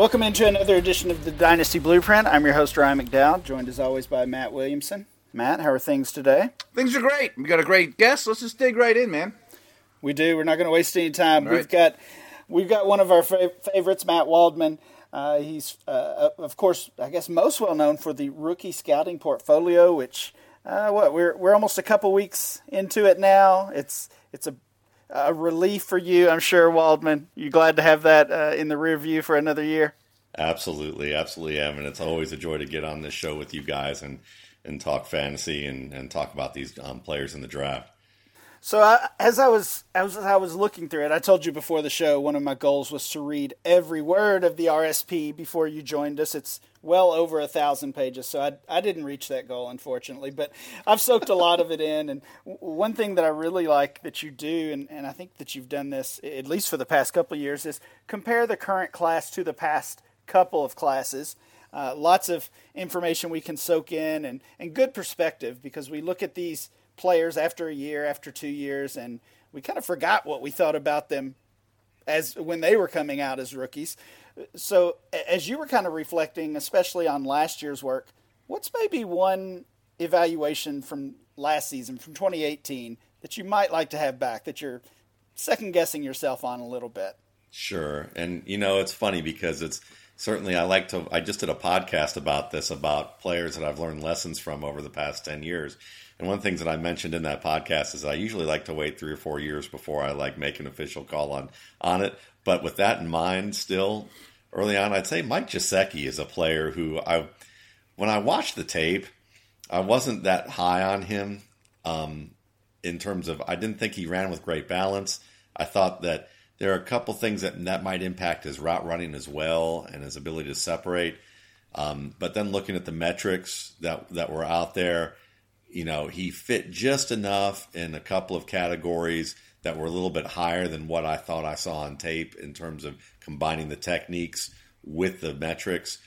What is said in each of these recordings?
Welcome into another edition of the Dynasty Blueprint. I'm your host, Ryan McDowell, joined as always by Matt Williamson. Matt, how are things today? Things are great. We got a great guest. Let's just dig right in, man. We do. We're not going to waste any time. We've got we've got one of our fa- favorites, Matt Waldman. Uh, he's, uh, of course, I guess most well known for the rookie scouting portfolio, which uh, what we're we're almost a couple weeks into it now. It's it's a a relief for you, I'm sure, Waldman. You glad to have that uh, in the rear view for another year? Absolutely, absolutely, am, and It's always a joy to get on this show with you guys and and talk fantasy and, and talk about these um, players in the draft. So I, as I was as I was looking through it, I told you before the show one of my goals was to read every word of the RSP before you joined us. It's well over a thousand pages, so I I didn't reach that goal unfortunately, but I've soaked a lot of it in. And one thing that I really like that you do, and, and I think that you've done this at least for the past couple of years, is compare the current class to the past couple of classes. Uh, lots of information we can soak in and, and good perspective because we look at these players after a year, after two years, and we kind of forgot what we thought about them as when they were coming out as rookies. So, as you were kind of reflecting, especially on last year's work, what's maybe one evaluation from last season, from 2018, that you might like to have back that you're second guessing yourself on a little bit? Sure, and you know it's funny because it's certainly I like to. I just did a podcast about this about players that I've learned lessons from over the past ten years. And one of the things that I mentioned in that podcast is I usually like to wait three or four years before I like make an official call on on it. But with that in mind, still early on, I'd say Mike Gesicki is a player who I, when I watched the tape, I wasn't that high on him. Um, in terms of, I didn't think he ran with great balance. I thought that there are a couple things that that might impact his route running as well and his ability to separate. Um, but then looking at the metrics that that were out there, you know, he fit just enough in a couple of categories that were a little bit higher than what I thought I saw on tape in terms of combining the techniques with the metrics.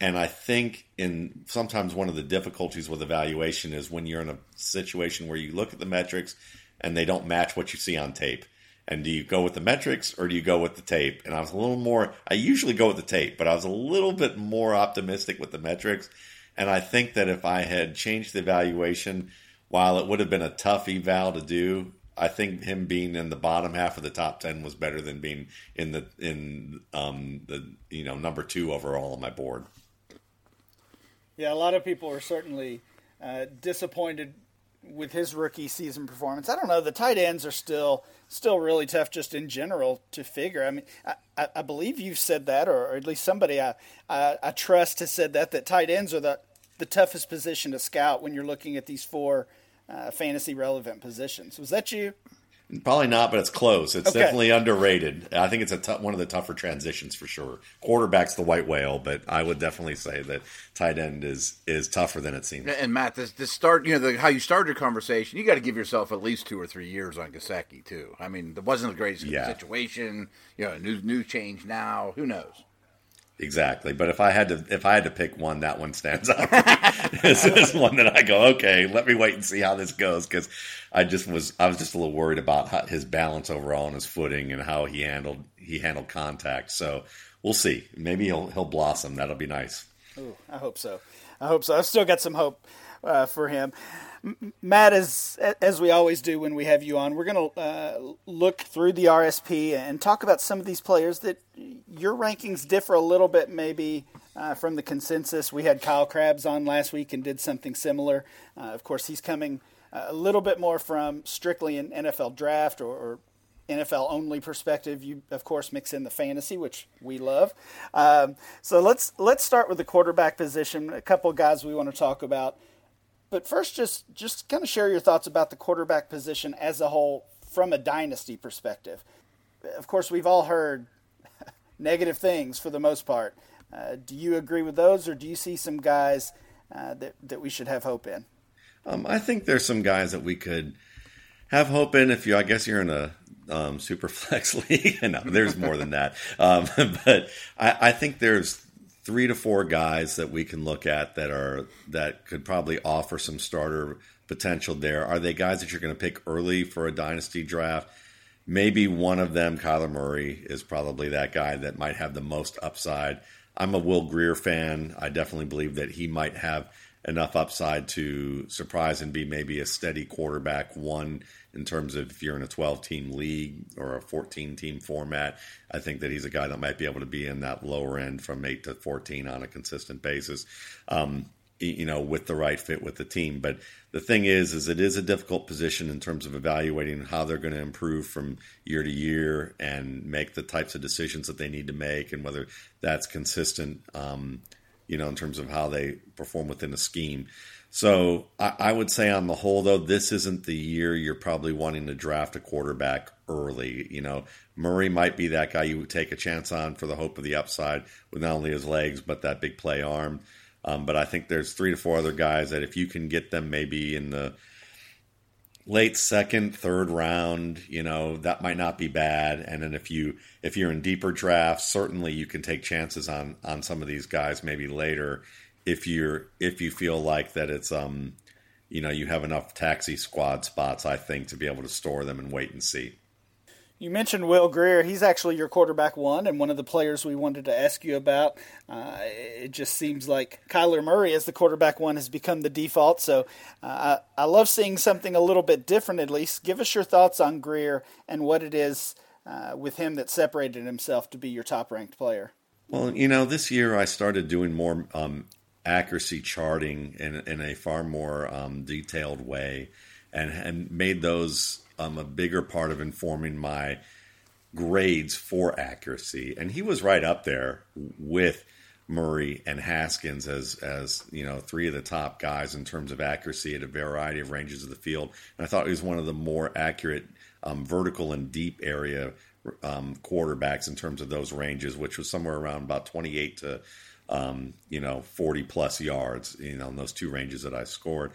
And I think in sometimes one of the difficulties with evaluation is when you're in a situation where you look at the metrics and they don't match what you see on tape. And do you go with the metrics or do you go with the tape? And I was a little more, I usually go with the tape, but I was a little bit more optimistic with the metrics. And I think that if I had changed the evaluation, while it would have been a tough eval to do, I think him being in the bottom half of the top ten was better than being in the in um, the you know number two overall on my board. Yeah, a lot of people are certainly uh, disappointed with his rookie season performance. I don't know. The tight ends are still still really tough, just in general, to figure. I mean, I, I, believe you've said that, or, or, at least somebody I, I, I trust has said that that tight ends are the the toughest position to scout when you're looking at these four uh, fantasy relevant positions. Was that you? Probably not, but it's close. It's Okay. definitely underrated. I think it's a tou- one of the tougher transitions for sure. Quarterback's the white whale, but I would definitely say that tight end is is tougher than it seems. And Matt, this, this start, you know, the, how you started your conversation, you got to give yourself at least two or three years on Gesicki too. I mean, it wasn't the greatest Yeah. situation. You know, new new change now. Who knows? Exactly. But if I had to if I had to pick one, that one stands out. this is one that I go, okay, let me wait and see how this goes because I just was I was just a little worried about how, his balance overall and his footing and how he handled he handled contact. So we'll see. Maybe he'll he'll blossom. That'll be nice. Ooh, I hope so. I hope so. I've still got some hope uh, for him. Matt, as as we always do when we have you on, we're going to uh, look through the RSP and talk about some of these players that your rankings differ a little bit, maybe uh, from the consensus. We had Kyle Crabbs on last week and did something similar. Uh, of course, he's coming uh, a little bit more from strictly an NFL draft or, or NFL only perspective. You of course mix in the fantasy, which we love. Um, so let's let's start with the quarterback position. A couple guys we want to talk about, but first, just just kind of share your thoughts about the quarterback position as a whole from a dynasty perspective. Of course, we've all heard negative things for the most part. Uh, do you agree with those, or do you see some guys uh, that that we should have hope in? Um, I think there's some guys that we could have hope in if you. I guess you're in a um, super flex league. no, there's more than that. Um, but I, I think there's three to four guys that we can look at that are that could probably offer some starter potential there. Are they guys that you're going to pick early for a dynasty draft? maybe one of them, Kyler Murray, is probably that guy that might have the most upside. I'm a Will Grier fan. I definitely believe that he might have enough upside to surprise and be maybe a steady quarterback one in terms of if you're in a 12 team league or a 14 team format. I think that he's a guy that might be able to be in that lower end from 8 to 14 on a consistent basis. Um, you know, with the right fit with the team. But the thing is, is it is a difficult position in terms of evaluating how they're going to improve from year to year and make the types of decisions that they need to make and whether that's consistent. Um, you know, in terms of how they perform within a scheme. So I, I, would say on the whole, though, this isn't the year you're probably wanting to draft a quarterback early. You know, Murray might be that guy you would take a chance on for the hope of the upside with not only his legs but that big play arm. Um, but I think there's three to four other guys that if you can get them maybe in the late second, third round, you know, that might not be bad. And then if you if you're in deeper drafts, certainly you can take chances on on some of these guys maybe later if you're if you feel like that it's um you know you have enough taxi squad spots I think to be able to store them and wait and see. You mentioned Will Grier. He's actually your quarterback one, and one of the players we wanted to ask you about. Uh, it just seems like Kyler Murray as the quarterback one has become the default. So uh, I, I, love seeing something a little bit different, at least. Give us your thoughts on Grier and what it is uh, with him that separated himself to be your top ranked player. Well, you know, this year I started doing more um, accuracy charting in, in a far more um, detailed way and, and made those um, a bigger part of informing my grades for accuracy. And he was right up there with Murray and Haskins as as you know three of the top guys in terms of accuracy at a variety of ranges of the field. And I thought he was one of the more accurate um, vertical and deep area um, quarterbacks in terms of those ranges, which was somewhere around about 28 to um, you know 40 plus yards. You know in those two ranges that I scored.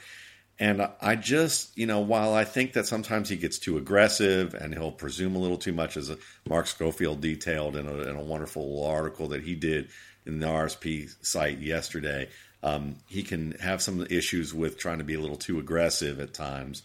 And I just, you know, while I think that sometimes he gets too aggressive and he'll presume a little too much, as Mark Schofield detailed in a, in a wonderful article that he did in the RSP site yesterday, um, he can have some issues with trying to be a little too aggressive at times.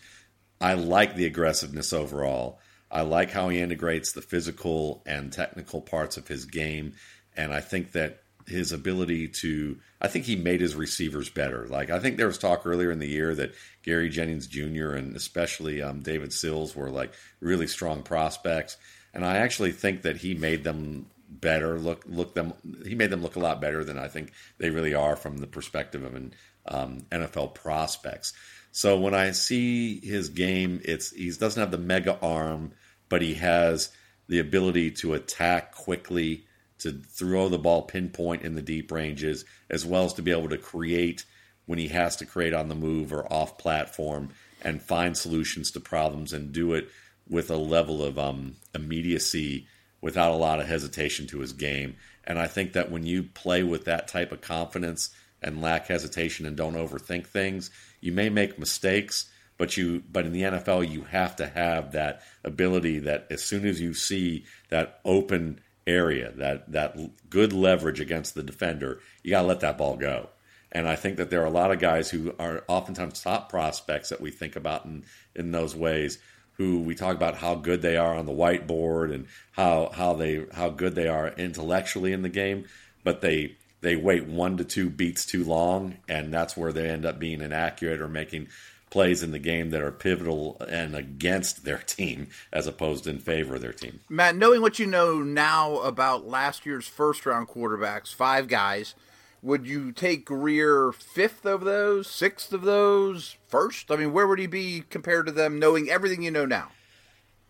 I like the aggressiveness overall. I like how he integrates the physical and technical parts of his game. And I think that his ability to I think he made his receivers better. Like I think there was talk earlier in the year that Gary Jennings Jr. and especially um, David Sills were like really strong prospects, and I actually think that he made them better look look them he made them look a lot better than I think they really are from the perspective of an um, NFL prospects. So when I see his game, it's he doesn't have the mega arm, but he has the ability to attack quickly to throw the ball pinpoint in the deep ranges, as well as to be able to create when he has to create on the move or off platform and find solutions to problems and do it with a level of um, immediacy without a lot of hesitation to his game. And I think that when you play with that type of confidence and lack hesitation and don't overthink things, you may make mistakes, but you but in the NFL you have to have that ability that as soon as you see that open area, that that good leverage against the defender, you got to let that ball go. And I think that there are a lot of guys who are oftentimes top prospects that we think about in, in those ways, who we talk about how good they are on the whiteboard and how how they how good they are intellectually in the game, but they they wait one to two beats too long, and that's where they end up being inaccurate or making plays in the game that are pivotal and against their team as opposed to in favor of their team. Matt, knowing what you know now about last year's first round quarterbacks, five guys, would you take Grier fifth of those, sixth of those, first? I mean, where would he be compared to them, knowing everything you know now?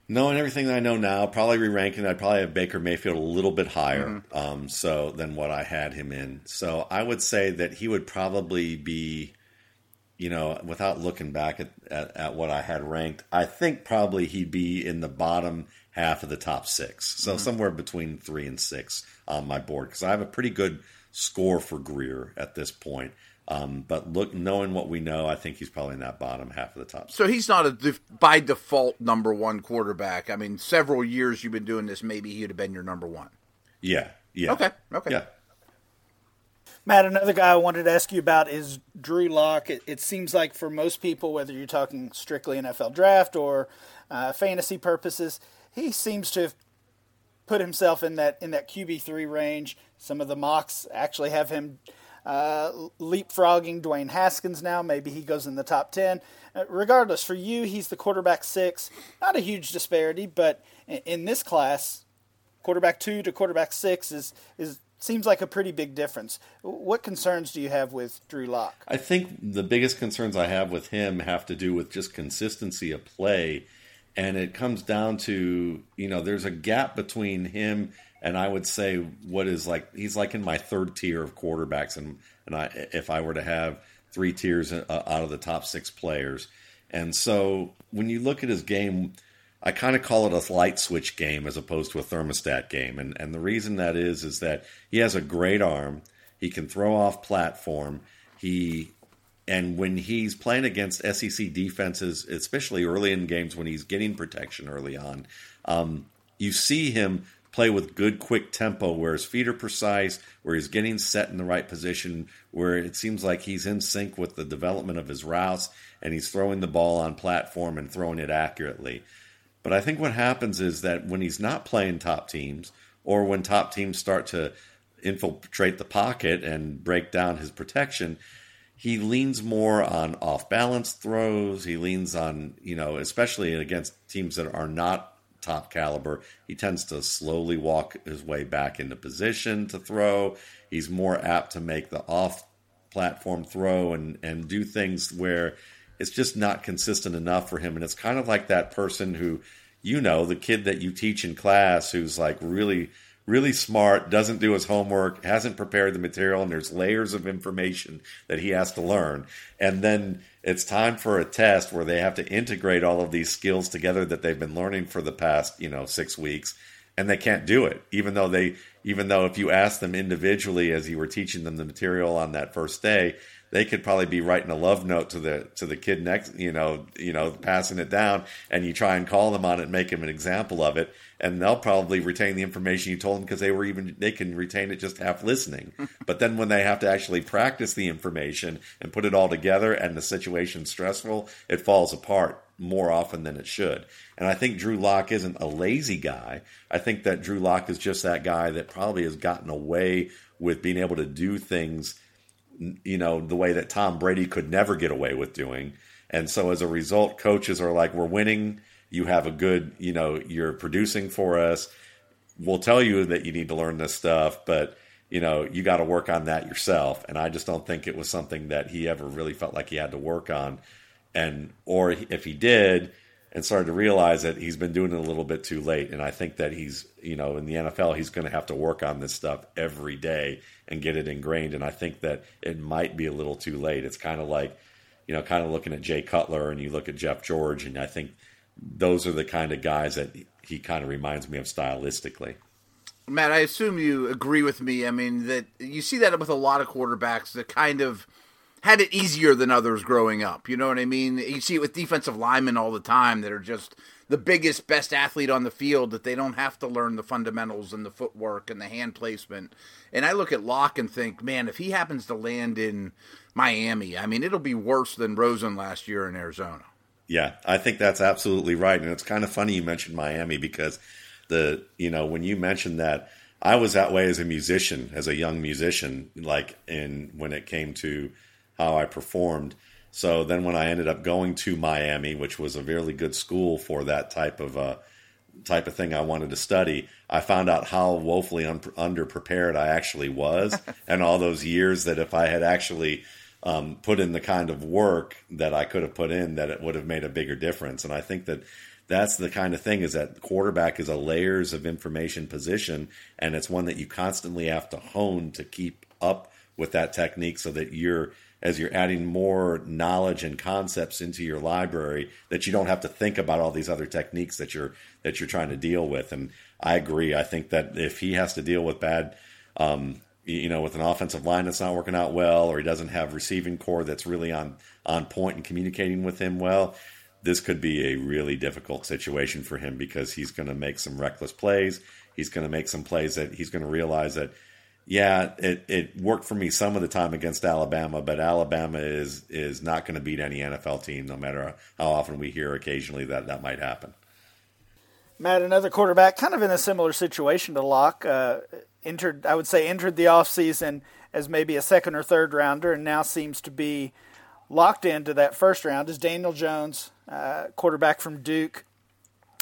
Knowing everything that I know now, probably re-ranking, I'd probably have Baker Mayfield a little bit higher, mm-hmm. um, so than what I had him in. So I would say that he would probably be you know, without looking back at, at, at, what I had ranked, I think probably he'd be in the bottom half of the top six. So mm-hmm. somewhere between three and six on my board because I have a pretty good score for Grier at this point. Um, but look, knowing what we know, I think he's probably in that bottom half of the top. So he's not a def- by default number one quarterback. I mean, several years you've been doing this, maybe he'd have been your number one. Yeah. Yeah. Okay. Okay. Yeah. Matt, another guy I wanted to ask you about is Drew Lock. It, it, seems like for most people, whether you're talking strictly NFL draft or uh, fantasy purposes, he seems to have put himself in that in that QB three range. Some of the mocks actually have him uh, leapfrogging Dwayne Haskins now. Maybe he goes in the top ten. Uh, regardless, for you, he's the quarterback six. Not a huge disparity, but in, in this class, quarterback two to quarterback six is is seems like a pretty big difference. What concerns do you have with Drew Lock? I think the biggest concerns I have with him have to do with just consistency of play. And it comes down to, you know, there's a gap between him and I would say what is like, he's like in my third tier of quarterbacks. And, and I, if I were to have three tiers uh, out of the top six players. And so when you look at his game, I kind of call it a light switch game as opposed to a thermostat game. And and the reason that is is that he has a great arm. He can throw off platform. He and when he's playing against SEC defenses, especially early in games when he's getting protection early on, um, you see him play with good, quick tempo where his feet are precise, where he's getting set in the right position, where it seems like he's in sync with the development of his routes, and he's throwing the ball on platform and throwing it accurately. But I think what happens is that when he's not playing top teams, or when top teams start to infiltrate the pocket and break down his protection, he leans more on off balance throws. He leans on, you know, especially against teams that are not top caliber, he tends to slowly walk his way back into position to throw. He's more apt to make the off platform throw and, and do things where it's just not consistent enough for him. And it's kind of like that person who, you know, the kid that you teach in class who's like really, really smart, doesn't do his homework, hasn't prepared the material, and there's layers of information that he has to learn. And then it's time for a test where they have to integrate all of these skills together that they've been learning for the past, you know, six weeks. And they can't do it, even though they, even though if you ask them individually as you were teaching them the material on that first day, they could probably be writing a love note to the to the kid next, you know, you know, passing it down, and you try and call them on it, and make them an example of it, and they'll probably retain the information you told them because they were even they can retain it just half listening. but then when they have to actually practice the information and put it all together, and the situation's stressful, it falls apart more often than it should. And I think Drew Lock isn't a lazy guy. I think that Drew Lock is just that guy that probably has gotten away with being able to do things you know, the way that Tom Brady could never get away with doing. And so as a result, coaches are like, we're winning. You have a good, you know, you're producing for us. We'll tell you that you need to learn this stuff, but, you know, you got to work on that yourself. And I just don't think it was something that he ever really felt like he had to work on. And, or if he did, and started to realize that he's been doing it a little bit too late. And I think that he's, you know, in the NFL, he's going to have to work on this stuff every day and get it ingrained. And I think that it might be a little too late. It's kind of like, you know, kind of looking at Jay Cutler and you look at Jeff George, and I think those are the kind of guys that he kind of reminds me of stylistically. Matt, I assume you agree with me. I mean, that you see that with a lot of quarterbacks the kind of had it easier than others growing up. You know what I mean? You see it with defensive linemen all the time that are just the biggest, best athlete on the field that they don't have to learn the fundamentals and the footwork and the hand placement. And I look at Lock and think, man, if he happens to land in Miami, I mean, it'll be worse than Rosen last year in Arizona. Yeah, I think that's absolutely right. And it's kind of funny you mentioned Miami because the, you know, when you mentioned that, I was that way as a musician, as a young musician, like in when it came to how I performed. So then when I ended up going to Miami, which was a really good school for that type of uh, type of thing I wanted to study, I found out how woefully un- underprepared I actually was, and all those years that if I had actually um, put in the kind of work that I could have put in, that it would have made a bigger difference. And I think that that's the kind of thing is that quarterback is a layers of information position, and it's one that you constantly have to hone to keep up with that technique so that you're as you're adding more knowledge and concepts into your library that you don't have to think about all these other techniques that you're that you're trying to deal with. And I agree. I think that if he has to deal with bad, um, you know, with an offensive line that's not working out well, or he doesn't have receiving corps that's really on on point and communicating with him well, this could be a really difficult situation for him because he's going to make some reckless plays. He's going to make some plays that he's going to realize that yeah, it, it worked for me some of the time against Alabama, but Alabama is is not going to beat any NFL team, no matter how often we hear occasionally that that might happen. Matt, another quarterback, kind of in a similar situation to Lock, uh, entered, I would say, entered the offseason as maybe a second or third rounder, and now seems to be locked into that first round. Is Daniel Jones, uh, quarterback from Duke?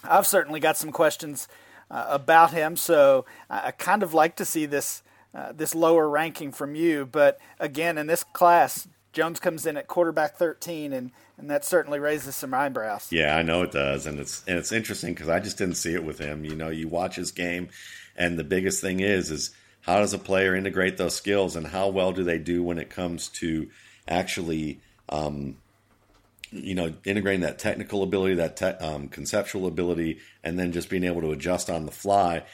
I've certainly got some questions uh, about him, so I, I, kind of like to see this uh, this lower ranking from you. But again, in this class, Jones comes in at quarterback 13, and, and that certainly raises some eyebrows. Yeah, I know it does, and it's and it's interesting because I just didn't see it with him. You know, you watch his game, and the biggest thing is is how does a player integrate those skills, and how well do they do when it comes to actually, um, you know, integrating that technical ability, that te- um, conceptual ability, and then just being able to adjust on the fly.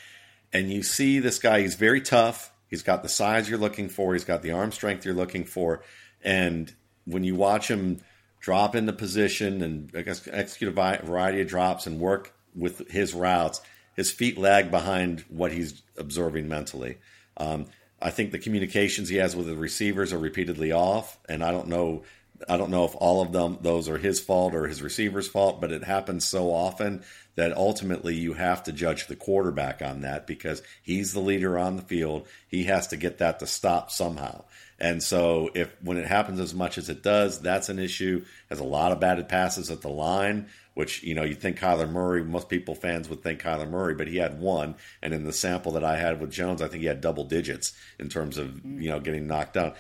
And you see this guy; he's very tough. He's got the size you're looking for. He's got the arm strength you're looking for and when you watch him drop into position and I guess execute a variety of drops and work with his routes, his feet lag behind what he's absorbing mentally. Um, I think the communications he has with the receivers are repeatedly off, and I don't know. I don't know if all of them those are his fault or his receiver's fault, but it happens so often that ultimately you have to judge the quarterback on that because he's the leader on the field. He has to get that to stop somehow. And so if when it happens as much as it does, that's an issue. Has a lot of batted passes at the line, which you know you think Kyler Murray. Most people fans would think Kyler Murray, but he had one. And in the sample that I had with Jones, I think he had double digits in terms of mm. you know getting knocked down.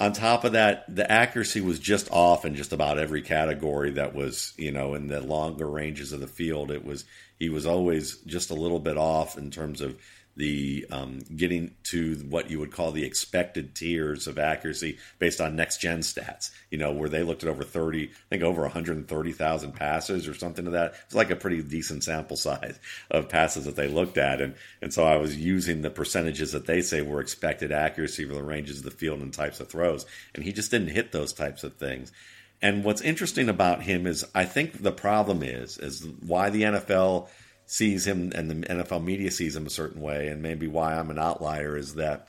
On top of that, the accuracy was just off in just about every category that was you know in the longer ranges of the field. It was he was always just a little bit off in terms of the um, getting to what you would call the expected tiers of accuracy based on next gen stats. You know, where they looked at over 30, I think over 130,000 passes or something to that. It's like a pretty decent sample size of passes that they looked at. And, and so I was using the percentages that they say were expected accuracy for the ranges of the field and types of throws. And he just didn't hit those types of things. And what's interesting about him is I think the problem is, is why the NFL – sees him and the NFL media sees him a certain way, and maybe why I'm an outlier is that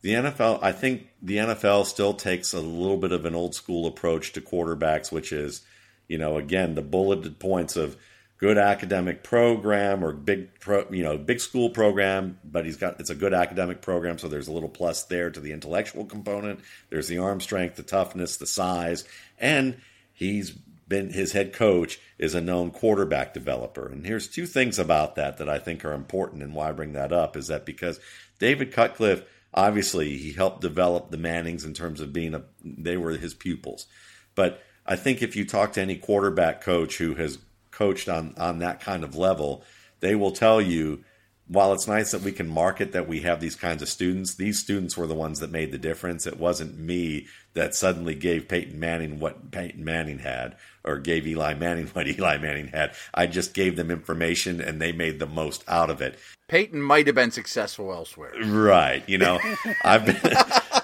the NFL, I think the NFL still takes a little bit of an old school approach to quarterbacks, which is, you know, again, the bulleted points of good academic program or big, pro, you know, big school program, but he's got it's a good academic program, so there's a little plus there to the intellectual component. There's the arm strength, the toughness, the size, and he's been his head coach is a known quarterback developer. And here's two things about that that I think are important and why I bring that up is that because David Cutcliffe obviously he helped develop the Mannings in terms of being a they were his pupils. But I think if you talk to any quarterback coach who has coached on on that kind of level, they will tell you while it's nice that we can market that we have these kinds of students, these students were the ones that made the difference. It wasn't me that suddenly gave Peyton Manning what Peyton Manning had or gave Eli Manning what Eli Manning had. I just gave them information and they made the most out of it. Peyton might have been successful elsewhere. Right. You know, I've been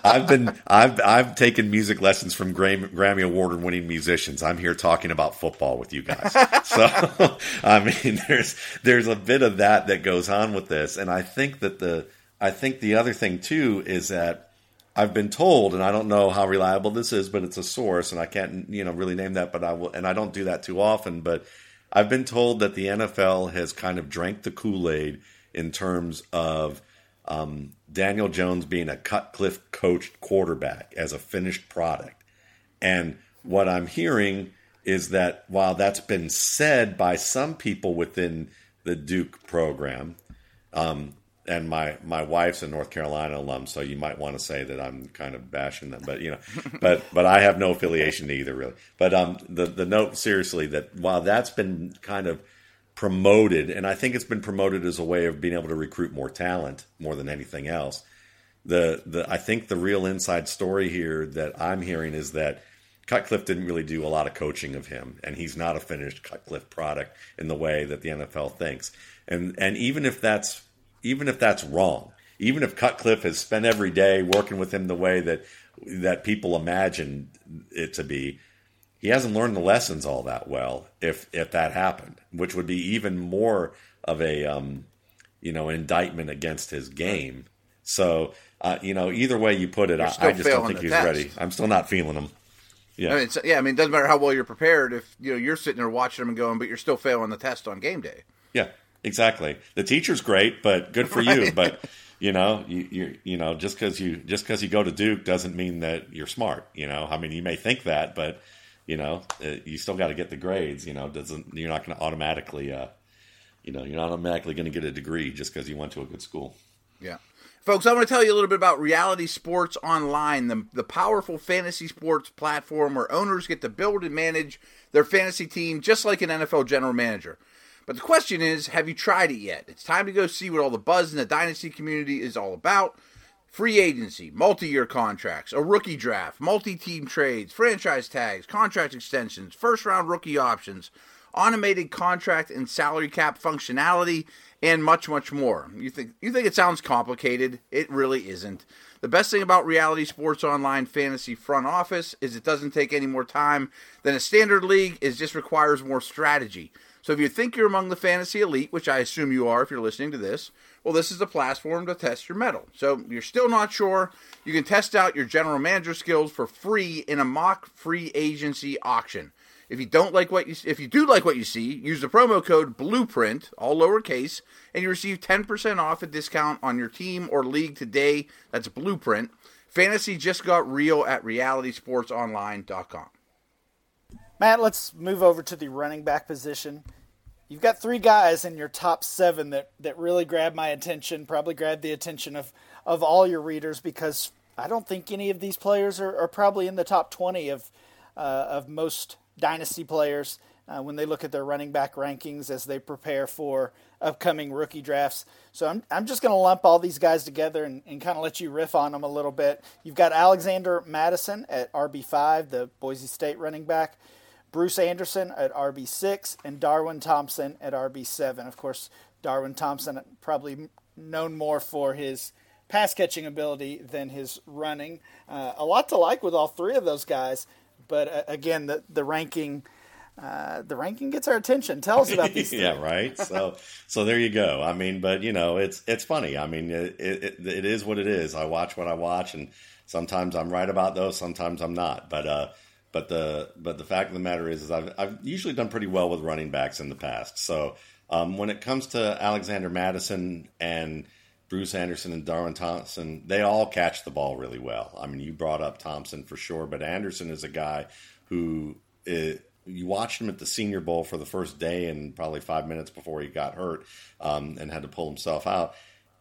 I've been I've I've taken music lessons from Grammy Award winning musicians. I'm here talking about football with you guys. So I mean, there's there's a bit of that that goes on with this, and I think that the I think the other thing too is that I've been told, and I don't know how reliable this is, but it's a source, and I can't you know really name that, but I will, and I don't do that too often, but I've been told that the NFL has kind of drank the Kool Aid in terms of um, Daniel Jones being a Cutcliffe coached quarterback as a finished product. And what I'm hearing is that while that's been said by some people within the Duke program, um, and my my wife's a North Carolina alum, so you might want to say that I'm kind of bashing them, but you know, but but I have no affiliation to either really. But um, the the note seriously that while that's been kind of promoted, and I think it's been promoted as a way of being able to recruit more talent more than anything else. The the I think the real inside story here that I'm hearing is that Cutcliffe didn't really do a lot of coaching of him, and he's not a finished Cutcliffe product in the way that the NFL thinks. And and even if that's even if that's wrong, even if Cutcliffe has spent every day working with him the way that that people imagine it to be, he hasn't learned the lessons all that well. If if that happened, which would be even more of a um, you know indictment against his game. So uh, you know, either way you put it, I, I, just don't think he's test. ready. I'm still not feeling him. Yeah, I mean, yeah. I mean, it doesn't matter how well you're prepared if you know you're sitting there watching him and going, but you're still failing the test on game day. Yeah, exactly. The teacher's great, but good for right. you. But you know, you you you know, just because you just because you go to Duke doesn't mean that you're smart. You know, I mean, you may think that, but you know, you still got to get the grades. You know, doesn't you're not going to automatically, uh, you know, you're not automatically going to get a degree just because you went to a good school. Yeah. Folks, I want to tell you a little bit about Reality Sports Online, the, the powerful fantasy sports platform where owners get to build and manage their fantasy team just like an NFL general manager. But the question is, have you tried it yet? It's time to go see what all the buzz in the dynasty community is all about. Free agency, multi year contracts, a rookie draft, multi team trades, franchise tags, contract extensions, first round rookie options, automated contract and salary cap functionality, and much, much more. You think you think it sounds complicated? It really isn't. The best thing about Reality Sports Online Fantasy Front Office is it doesn't take any more time than a standard league. It just requires more strategy. So if you think you're among the fantasy elite, which I assume you are if you're listening to this, well, this is a platform to test your mettle. So you're still not sure, you can test out your general manager skills for free in a mock free agency auction. If you don't like what you if you do like what you see, use the promo code Blueprint, all lowercase, and you receive 10% off a discount on your team or league today. That's Blueprint. Fantasy just got real at realitysportsonline.com. Matt, let's move over to the running back position. You've got three guys in your top seven that, that really grab my attention, probably grab the attention of, of all your readers because I don't think any of these players are, are probably in the top 20 of, uh, of most dynasty players uh, when they look at their running back rankings as they prepare for upcoming rookie drafts. So I'm, I'm just going to lump all these guys together and, and kind of let you riff on them a little bit. You've got Alexander Mattison at RB5, the Boise State running back. Bruce Anderson at RB6 and Darwin Thompson at RB7. Of course, Darwin Thompson probably known more for his pass catching ability than his running. Uh, a lot to like with all three of those guys but uh, again, the the ranking. Uh, the ranking gets our attention. Tell us about these. yeah, right. So, so there you go. I mean, but you know, it's it's funny. I mean, it, it it is what it is. I watch what I watch, and sometimes I'm right about those, sometimes I'm not. But uh, but the but the fact of the matter is, is I've I've usually done pretty well with running backs in the past. So um, when it comes to Alexander Mattison and Bruce Anderson and Darwin Thompson, they all catch the ball really well. I mean, you brought up Thompson for sure, but Anderson is a guy who is, you watched him at the Senior Bowl for the first day and probably five minutes before he got hurt um, and had to pull himself out.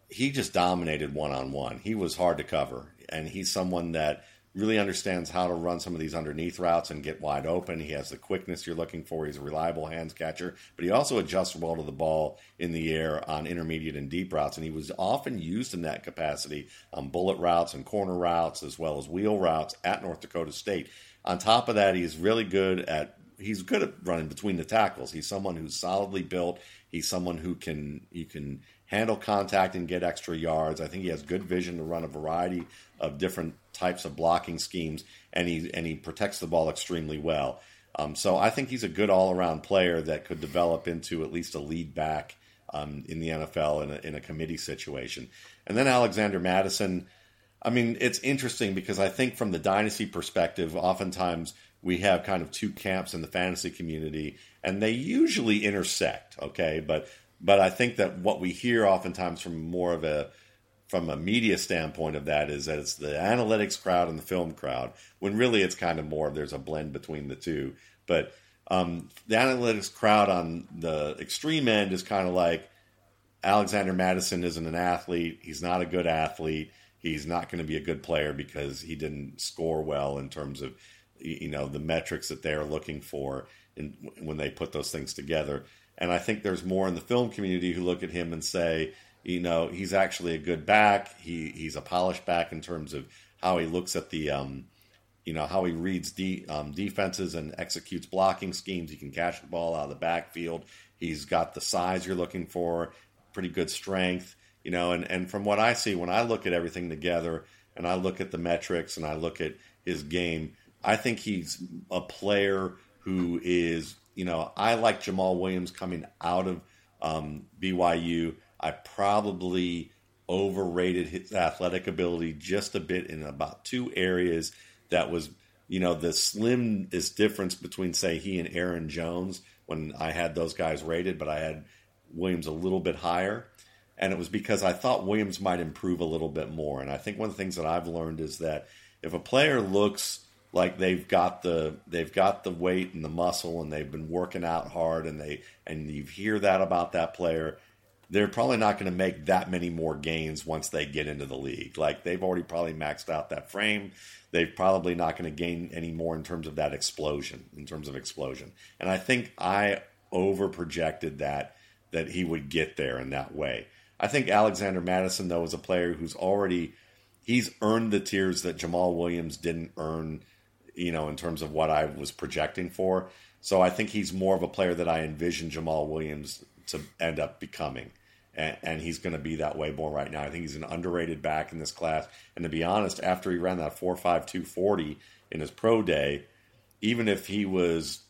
He just dominated one on one. He was hard to cover, and he's someone that really understands how to run some of these underneath routes and get wide open. He has the quickness you're looking for. He's a reliable hands catcher, but he also adjusts well to the ball in the air on intermediate and deep routes. And he was often used in that capacity on bullet routes and corner routes, as well as wheel routes at North Dakota State. On top of that, he's really good at he's good at running between the tackles. He's someone who's solidly built. He's someone who can you can handle contact and get extra yards. I think he has good vision to run a variety of different types of blocking schemes, and he and he protects the ball extremely well. Um, so I think he's a good all around player that could develop into at least a lead back um, in the NFL in a, in a committee situation. And then Alexander Mattison. I mean, it's interesting because I think from the dynasty perspective, oftentimes we have kind of two camps in the fantasy community, and they usually intersect. Okay, but but I think that what we hear oftentimes from more of a from a media standpoint of that is that it's the analytics crowd and the film crowd, when really it's kind of more there's a blend between the two. But um, the analytics crowd on the extreme end is kind of like Alexander Mattison isn't an athlete. He's not a good athlete. He's not going to be a good player because he didn't score well in terms of you know the metrics that they're looking for in, when they put those things together. And I think there's more in the film community who look at him and say, you know, he's actually a good back. He he's a polished back in terms of how he looks at the, um, you know, how he reads de- um, defenses and executes blocking schemes. He can catch the ball out of the backfield. He's got the size you're looking for, pretty good strength, you know. And and from what I see, when I look at everything together, and I look at the metrics and I look at his game, I think he's a player who is you know, I like Jamaal Williams coming out of um, BYU. I probably overrated his athletic ability just a bit in about two areas. That was, you know, the slimest difference between, say, he and Aaron Jones when I had those guys rated, but I had Williams a little bit higher, and it was because I thought Williams might improve a little bit more. And I think one of the things that I've learned is that if a player looks like they've got the they've got the weight and the muscle and they've been working out hard and they and you hear that about that player they're probably not going to make that many more gains once they get into the league. Like they've already probably maxed out that frame. They're probably not going to gain any more in terms of that explosion in terms of explosion. And i think i over projected that that he would get there in that way. I think alexander mattison though is a player who's already he's earned the tears that jamaal williams didn't earn you know, in terms of what I was projecting for. So I think he's more of a player that I envision Jamaal Williams to end up becoming. And, and he's going to be that way more right now. I think he's an underrated back in this class. And to be honest, after he ran that 4.5 240 in his pro day, even if he was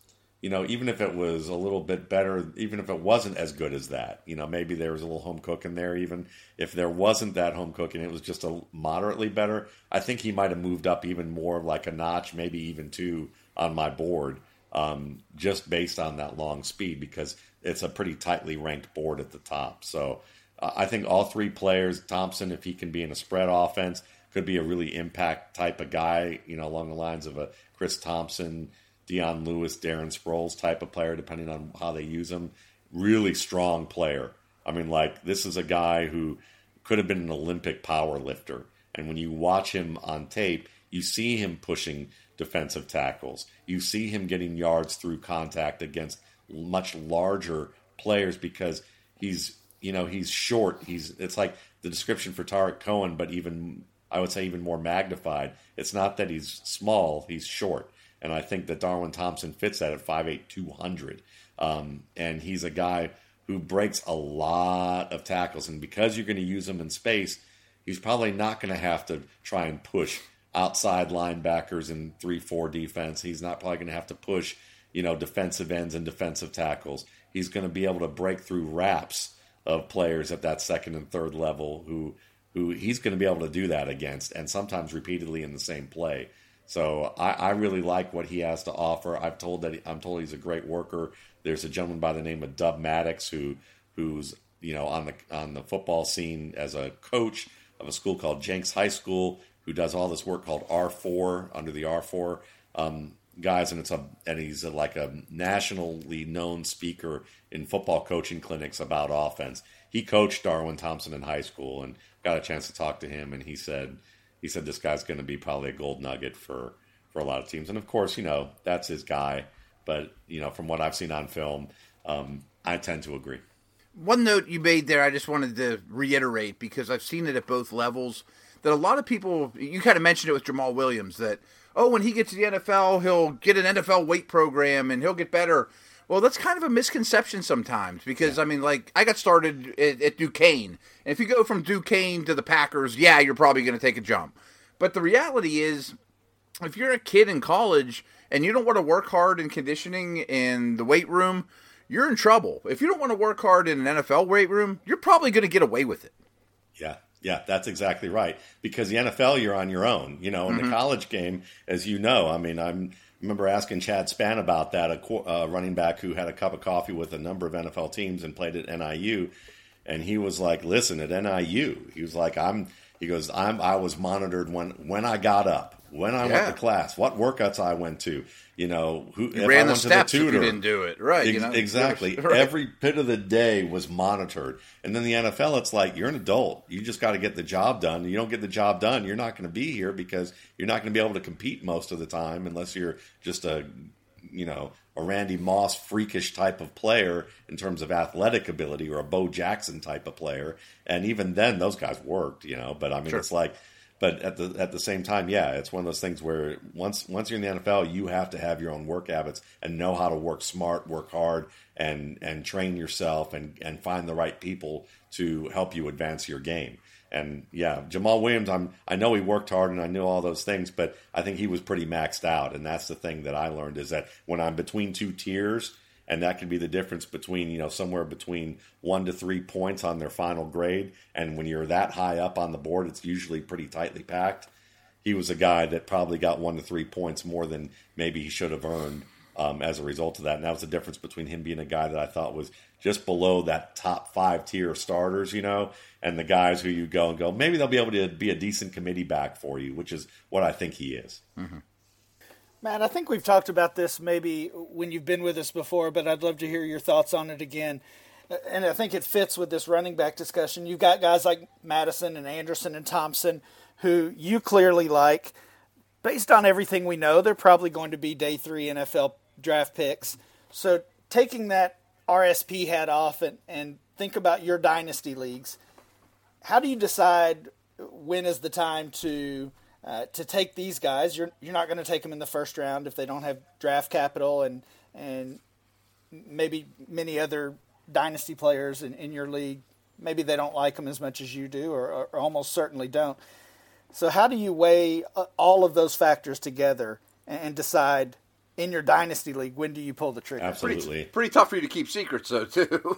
you know, even if it was a little bit better, even if it wasn't as good as that, you know, maybe there was a little home cooking there. Even if there wasn't that home cooking, it was just a moderately better. I think he might have moved up even more, like a notch, maybe even two on my board, um, just based on that long speed because it's a pretty tightly ranked board at the top. So uh, I think all three players, Thompson, if he can be in a spread offense, could be a really impact type of guy, you know, along the lines of a Chris Thompson. Dion Lewis, Darren Sproles type of player, depending on how they use him. Really strong player. I mean, like, this is a guy who could have been an Olympic power lifter. And when you watch him on tape, you see him pushing defensive tackles. You see him getting yards through contact against much larger players because he's, you know, he's short. He's it's like the description for Tarik Cohen, but even I would say even more magnified. It's not that he's small, he's short and I think that Darwin Thompson fits that at 5'8", 200. Um, and he's a guy who breaks a lot of tackles. And because you're going to use him in space, he's probably not going to have to try and push outside linebackers in 3-4 defense. He's not probably going to have to push, you know, defensive ends and defensive tackles. He's going to be able to break through wraps of players at that second and third level who who he's going to be able to do that against and sometimes repeatedly in the same play. So I, I, really like what he has to offer. I've told that he, I'm told he's a great worker. There's a gentleman by the name of Dub Maddox who who's you know on the on the football scene as a coach of a school called Jenks High School who does all this work called R4 under the R4 um, guys, and it's a and he's a, like a nationally known speaker in football coaching clinics about offense. He coached Darwin Thompson in high school and got a chance to talk to him, and he said he said this guy's going to be probably a gold nugget for for a lot of teams. And of course, you know that's his guy. But you know, from what I've seen on film, um, I tend to agree. One note you made there, I just wanted to reiterate because I've seen it at both levels. That a lot of people, you kind of mentioned it with Jamaal Williams, that oh, when he gets to the NFL, he'll get an NFL weight program and he'll get better. Well, that's kind of a misconception sometimes because yeah. I mean, like I got started at, at Duquesne, and if you go from Duquesne to the Packers, yeah, you're probably going to take a jump. But the reality is, if you're a kid in college and you don't want to work hard in conditioning in the weight room, you're in trouble. If you don't want to work hard in an NFL weight room, you're probably going to get away with it. Yeah, yeah, that's exactly right. Because the NFL, you're on your own. You know, in mm-hmm. the college game, as you know, I mean, I'm remember asking Chad Spann about that, a uh, running back who had a cup of coffee with a number of NFL teams and played at NIU, and he was like, "Listen, at NIU, he was like, I'm." He goes, "I'm. I was monitored when when I got up, when I yeah. went to class, what workouts I went to. You know, who you ran the steps the tutor, if you didn't do it right. Ex- you know? Exactly. Right. Every bit of the day was monitored. And then the NFL, it's like you're an adult. You just got to get the job done. You don't get the job done, you're not going to be here because you're not going to be able to compete most of the time unless you're just a, you know, a Randy Moss freakish type of player in terms of athletic ability or a Bo Jackson type of player. And even then, those guys worked, you know. But I mean, sure. it's like but at the at the same time, yeah, it's one of those things where once once you're in the NFL, you have to have your own work habits and know how to work smart, work hard, and and train yourself and and find the right people to help you advance your game. And yeah, Jamaal Williams, I'm I know he worked hard and I knew all those things, but I think he was pretty maxed out. And that's the thing that I learned is that when I'm between two tiers, and that can be the difference between you know somewhere between one to three points on their final grade and when you're that high up on the board it's usually pretty tightly packed he was a guy that probably got one to three points more than maybe he should have earned um, as a result of that. And that was the difference between him being a guy that I thought was just below that top five tier of starters, you know, and the guys who you go and go, maybe they'll be able to be a decent committee back for you, which is what I think he is. Mm-hmm. Matt, I think we've talked about this maybe when you've been with us before, but I'd love to hear your thoughts on it again. Uh, and I think it fits with this running back discussion. You've got guys like Mattison and Anderson and Thompson who you clearly like. Based on everything we know, they're probably going to be day three NFL draft picks. So taking that RSP hat off and, and think about your dynasty leagues, how do you decide when is the time to uh, to take these guys? You're you're not going to take them in the first round if they don't have draft capital and and maybe many other dynasty players in, in your league maybe they don't like them as much as you do or, or almost certainly don't. So how do you weigh uh, all of those factors together and decide in your dynasty league, when do you pull the trigger? Absolutely. Pretty, pretty tough for you to keep secrets, though, too.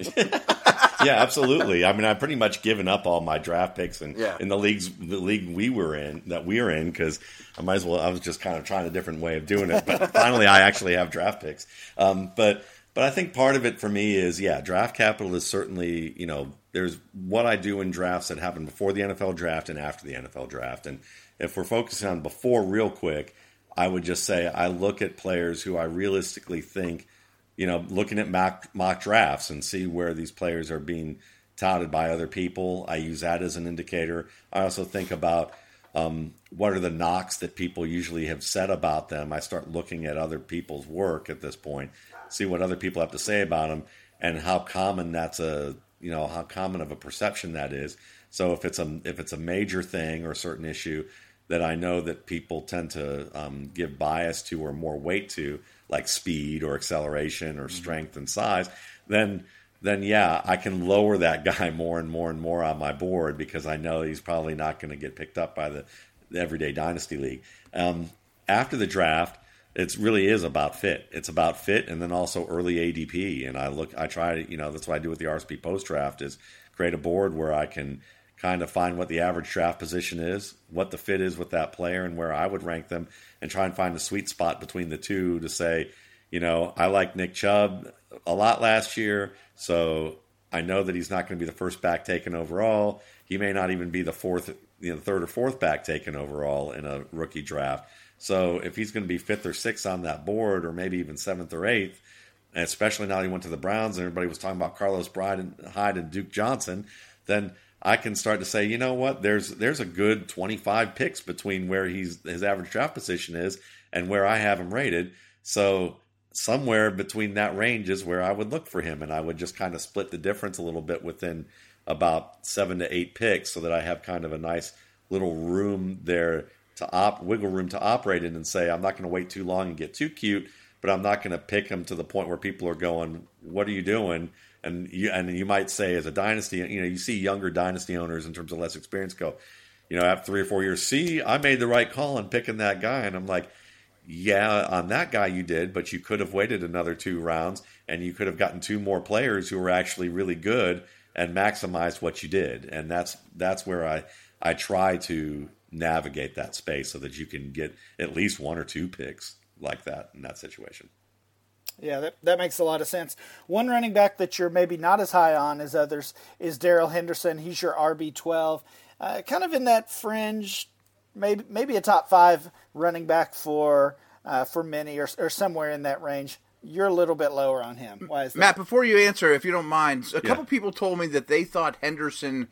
yeah, absolutely. I mean, I've pretty much given up all my draft picks and yeah. in the leagues, the league we were in, that we are in, because I might as well. I was just kind of trying a different way of doing it, but finally, I actually have draft picks. Um, but but I think part of it for me is yeah, draft capital is certainly you know there's what I do in drafts that happen before the NFL draft and after the NFL draft, and if we're focusing on before real quick I would just say I look at players who I realistically think, you know, looking at mock, mock drafts and see where these players are being touted by other people. I use that as an indicator. I also think about um, what are the knocks that people usually have said about them. I start looking at other people's work at this point, see what other people have to say about them, and how common that's a you know how common of a perception that is. So if it's a if it's a major thing or a certain issue, that I know that people tend to um, give bias to or more weight to, like speed or acceleration or mm-hmm. strength and size, then then yeah, I can lower that guy more and more and more on my board because I know he's probably not going to get picked up by the, the everyday dynasty league. Um, after the draft, it really is about fit. It's about fit and then also early ADP. And I look, I try to, you know, that's what I do with the RSP post draft is create a board where I can kind of find what the average draft position is, what the fit is with that player, and where I would rank them, and try and find the sweet spot between the two to say, you know, I like Nick Chubb a lot last year, so I know that he's not going to be the first back taken overall. He may not even be the fourth, you know, third or fourth back taken overall in a rookie draft. So if he's going to be fifth or sixth on that board, or maybe even seventh or eighth, especially now he went to the Browns and everybody was talking about Carlos Hyde and Duke Johnson, then I can start to say, you know what, there's there's a good 25 picks between where he's his average draft position is and where I have him rated. So somewhere between that range is where I would look for him, and I would just kind of split the difference a little bit within about seven to eight picks, so that I have kind of a nice little room there to op wiggle room to operate in, and say I'm not going to wait too long and get too cute, but I'm not going to pick him to the point where people are going, "What are you doing?" And you and you might say as a dynasty, you know, you see younger dynasty owners in terms of less experience go, you know, after three or four years, see, I made the right call in picking that guy, and I'm like, yeah, on that guy you did, but you could have waited another two rounds, and you could have gotten two more players who were actually really good and maximized what you did, and that's that's where I I try to navigate that space so that you can get at least one or two picks like that in that situation. Yeah, that, that makes a lot of sense. One running back that you're maybe not as high on as others is Darrell Henderson. He's your RB12, uh, kind of in that fringe, maybe maybe a top five running back for uh, for many or, or somewhere in that range. You're a little bit lower on him. Why is that? Matt? Before you answer, if you don't mind, a yeah. couple people told me that they thought Henderson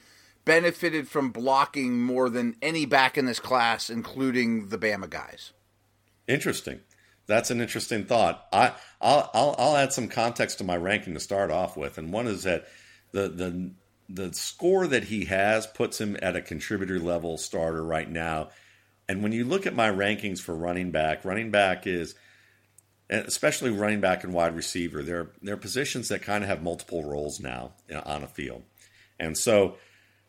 benefited from blocking more than any back in this class, including the Bama guys. Interesting that's an interesting thought. I I'll, I'll, I'll add some context to my ranking to start off with, and one is that the the the score that he has puts him at a contributor level starter right now. And when you look at my rankings for running back, running back is especially running back and wide receiver. They're they're positions that kind of have multiple roles now on a field, and so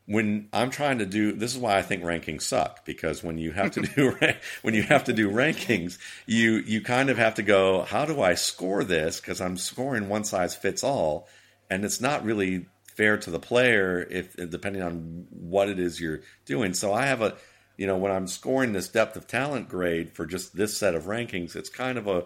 when I'm trying to do this is why I think rankings suck because when you have to do when you have to do rankings you you kind of have to go how do I score this because I'm scoring one size fits all and it's not really fair to the player if depending on what it is you're doing so I have a you know when I'm scoring this depth of talent grade for just this set of rankings it's kind of a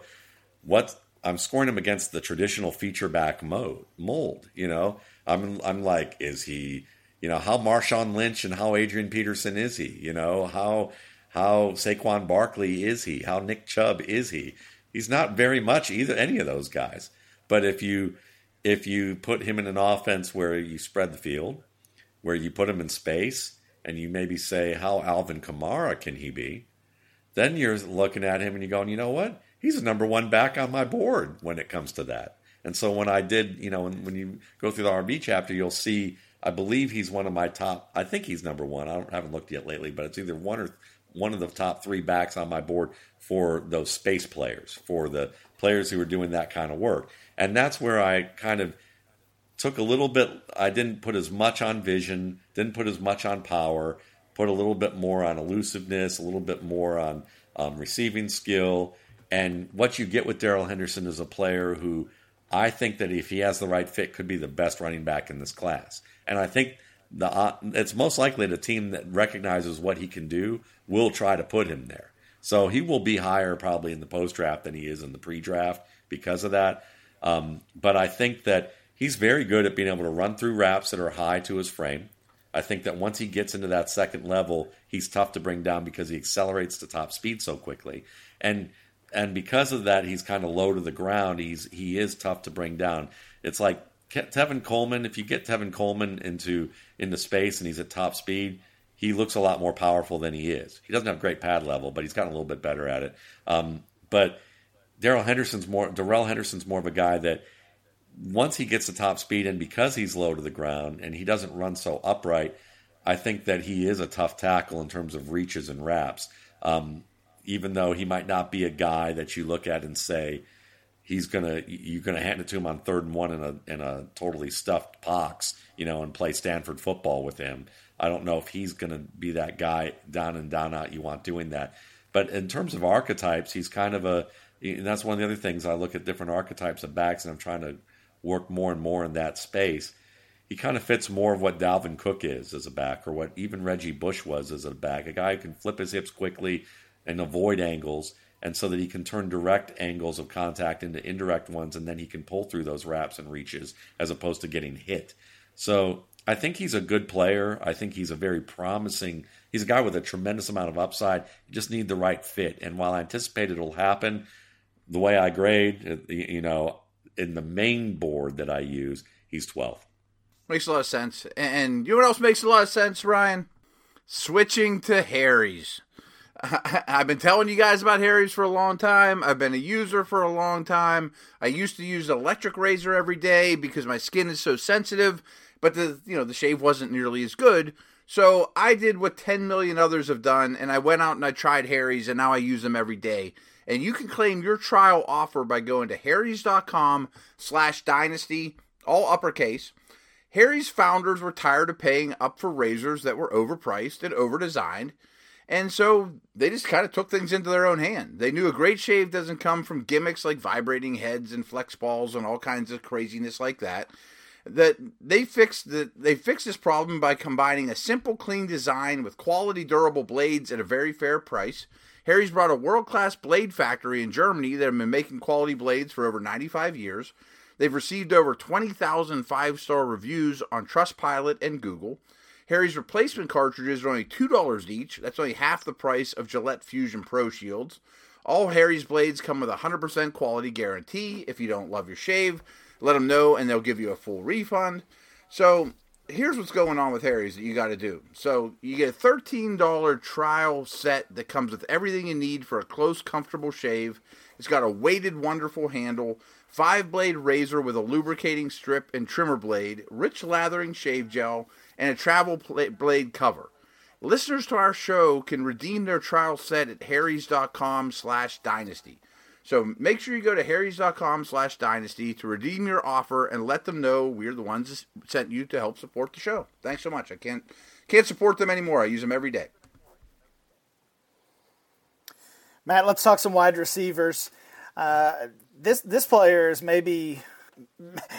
what I'm scoring him against the traditional feature back mode mold. You know, I'm I'm like, is he? You know, how Marshawn Lynch and how Adrian Peterson is he? You know, how how Saquon Barkley is he? How Nick Chubb is he? He's not very much either any of those guys. But if you if you put him in an offense where you spread the field, where you put him in space, and you maybe say, how Alvin Kamara can he be? Then you're looking at him and you're going, you know what? He's a number one back on my board when it comes to that. And so when I did, you know, when, when you go through the RB chapter, you'll see, I believe he's one of my top. I think he's number one. I haven't looked yet lately, but it's either one or one of the top three backs on my board for those space players, for the players who are doing that kind of work. And that's where I kind of took a little bit, I didn't put as much on vision, didn't put as much on power, put a little bit more on elusiveness, a little bit more on um, receiving skill. And what you get with Darrell Henderson is a player who I think that if he has the right fit, could be the best running back in this class. And I think the uh, it's most likely the team that recognizes what he can do will try to put him there. So he will be higher probably in the post draft than he is in the pre draft because of that. Um, but I think that he's very good at being able to run through wraps that are high to his frame. I think that once he gets into that second level, he's tough to bring down because he accelerates to top speed so quickly. And and because of that, he's kind of low to the ground. He's he is tough to bring down. It's like Tevin Coleman. If you get Tevin Coleman into into space and he's at top speed, he looks a lot more powerful than he is. He doesn't have great pad level, but he's gotten a little bit better at it. Um, but Darrell Henderson's more Darrell Henderson's more of a guy that once he gets the top speed and because he's low to the ground and he doesn't run so upright, I think that he is a tough tackle in terms of reaches and wraps. Um, even though he might not be a guy that you look at and say he's gonna you're gonna hand it to him on third and one in a in a totally stuffed box, you know, and play Stanford football with him. I don't know if he's gonna be that guy down and down out you want doing that. But in terms of archetypes, he's kind of a and that's one of the other things I look at different archetypes of backs and I'm trying to work more and more in that space. He kind of fits more of what Dalvin Cook is as a back, or what even Reggie Bush was as a back. A guy who can flip his hips quickly and avoid angles, and so that he can turn direct angles of contact into indirect ones, and then he can pull through those wraps and reaches as opposed to getting hit. So I think he's a good player. I think he's a very promising. He's a guy with a tremendous amount of upside. You just need the right fit. And while I anticipate it'll happen, the way I grade, uh, you know, in the main board that I use, he's 12th. Makes a lot of sense. And you know what else makes a lot of sense, Ryan? Switching to Harry's. I've been telling you guys about Harry's for a long time. I've been a user for a long time. I used to use electric razor every day because my skin is so sensitive, but the you know the shave wasn't nearly as good. So I did what 10 million others have done, and I went out and I tried Harry's, and now I use them every day and you can claim your trial offer by going to harrys.com slash dynasty all uppercase harry's founders were tired of paying up for razors that were overpriced and overdesigned and so they just kind of took things into their own hand. They knew a great shave doesn't come from gimmicks like vibrating heads and flex balls and all kinds of craziness like that. That they fixed the, they fixed this problem by combining a simple, clean design with quality, durable blades at a very fair price. Harry's brought a world class blade factory in Germany that have been making quality blades for over 95 years. They've received over 20,000 five star reviews on Trustpilot and Google. Harry's replacement cartridges are only $2 each. That's only half the price of Gillette Fusion Pro Shields. All Harry's blades come with a 100% quality guarantee. If you don't love your shave, let them know and they'll give you a full refund. So here's what's going on with Harry's that you got to do. So you get a $13 trial set that comes with everything you need for a close, comfortable shave. It's got a weighted, wonderful handle, five blade razor with a lubricating strip and trimmer blade, rich lathering shave gel, and a travel blade cover. Listeners to our show can redeem their trial set at harrys.com slash dynasty. So make sure you go to harrys.com slash dynasty to redeem your offer and let them know we're the ones that sent you to help support the show. Thanks so much. I can't can't support them anymore. I use them every day. Matt, let's talk some wide receivers. Uh, this this player is maybe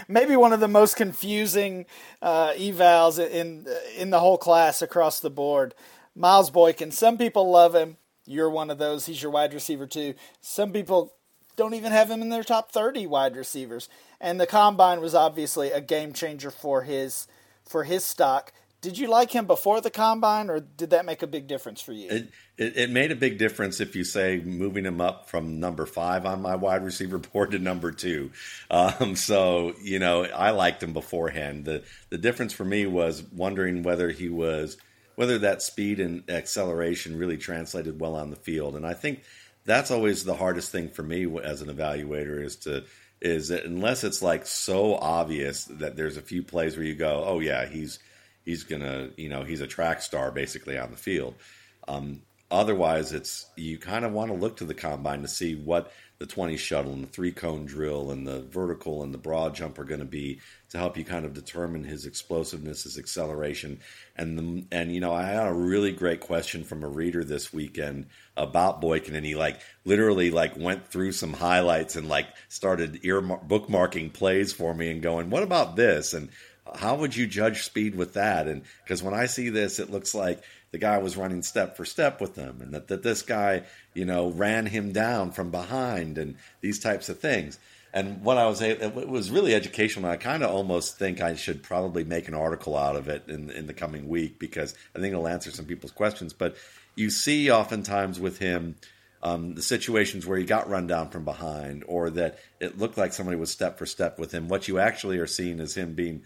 maybe one of the most confusing uh, evals in in the whole class across the board. Miles Boykin. Some people love him. You're one of those. He's your wide receiver too. Some people don't even have him in their top 30 wide receivers. And the combine was obviously a game changer for his for his stock. Did you like him before the combine, or did that make a big difference for you? It, it, it, made a big difference if you say moving him up from number five on my wide receiver board to number two. Um, so you know, I liked him beforehand. the The difference for me was wondering whether he was whether that speed and acceleration really translated well on the field, and I think that's always the hardest thing for me as an evaluator is to is that unless it's like so obvious that there's a few plays where you go, oh yeah, he's he's gonna, you know, he's a track star basically on the field. Um, otherwise, it's you kind of want to look to the combine to see what the 20 shuttle and the three cone drill and the vertical and the broad jump are going to be to help you kind of determine his explosiveness, his acceleration, and the and you know I had a really great question from a reader this weekend about Boykin, and he like literally like went through some highlights and like started ear bookmarking plays for me and going, what about this and how would you judge speed with that? And because when I see this, it looks like the guy was running step for step with them, and that, that this guy, you know, ran him down from behind, and these types of things. And what I was, it was really educational. I kind of almost think I should probably make an article out of it in in the coming week because I think it'll answer some people's questions. But you see, oftentimes with him, um, the situations where he got run down from behind, or that it looked like somebody was step for step with him. What you actually are seeing is him being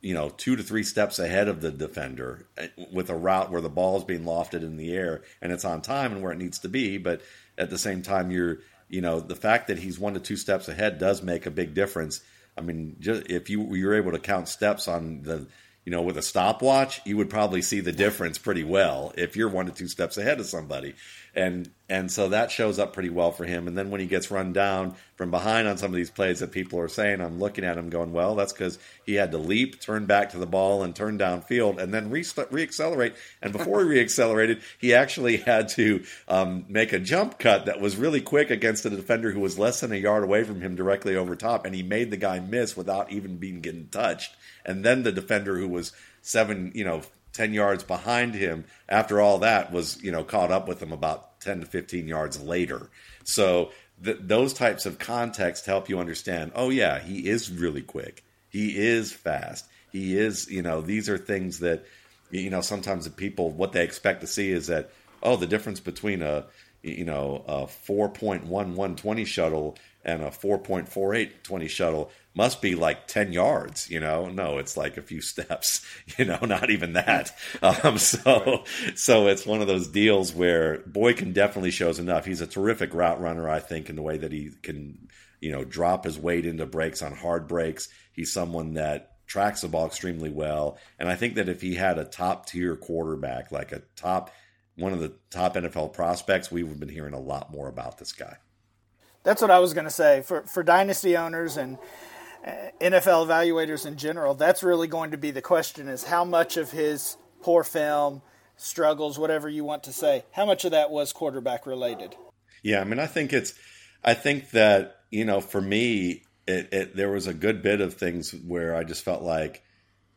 you know, two to three steps ahead of the defender eh, with a route where the ball is being lofted in the air and it's on time and where it needs to be. But at the same time, you're, you know, the fact that he's one to two steps ahead does make a big difference. I mean, just if you you're able to count steps on the, you know, with a stopwatch, you would probably see the difference pretty well if you're one to two steps ahead of somebody and and so that shows up pretty well for him. And then when he gets run down from behind on some of these plays that people are saying, I'm looking at him going, well, that's because he had to leap, turn back to the ball, and turn downfield, and then re- reaccelerate. And before he reaccelerated, he actually had to um, make a jump cut that was really quick against a defender who was less than a yard away from him directly over top, and he made the guy miss without even being getting touched. And then the defender who was seven, you know, 10 yards behind him after all that was you know caught up with him about 10 to 15 yards later. So th- those types of context help you understand oh yeah he is really quick. He is fast. He is you know these are things that you know sometimes the people what they expect to see is that oh the difference between a you know a 4.1120 shuttle and a 4.4820 shuttle must be like 10 yards, you know? No, it's like a few steps, you know, not even that. Um, so, so it's one of those deals where Boykin definitely shows enough. He's a terrific route runner, I think, in the way that he can, you know, drop his weight into breaks on hard breaks. He's someone that tracks the ball extremely well. And I think that if he had a top tier quarterback, like a top, one of the top NFL prospects, we would have been hearing a lot more about this guy. That's what I was going to say for for dynasty owners and NFL evaluators in general, that's really going to be the question: is how much of his poor film, struggles, whatever you want to say, how much of that was quarterback related? Yeah, I mean, I think it's, I think that you know, for me, it, it there was a good bit of things where I just felt like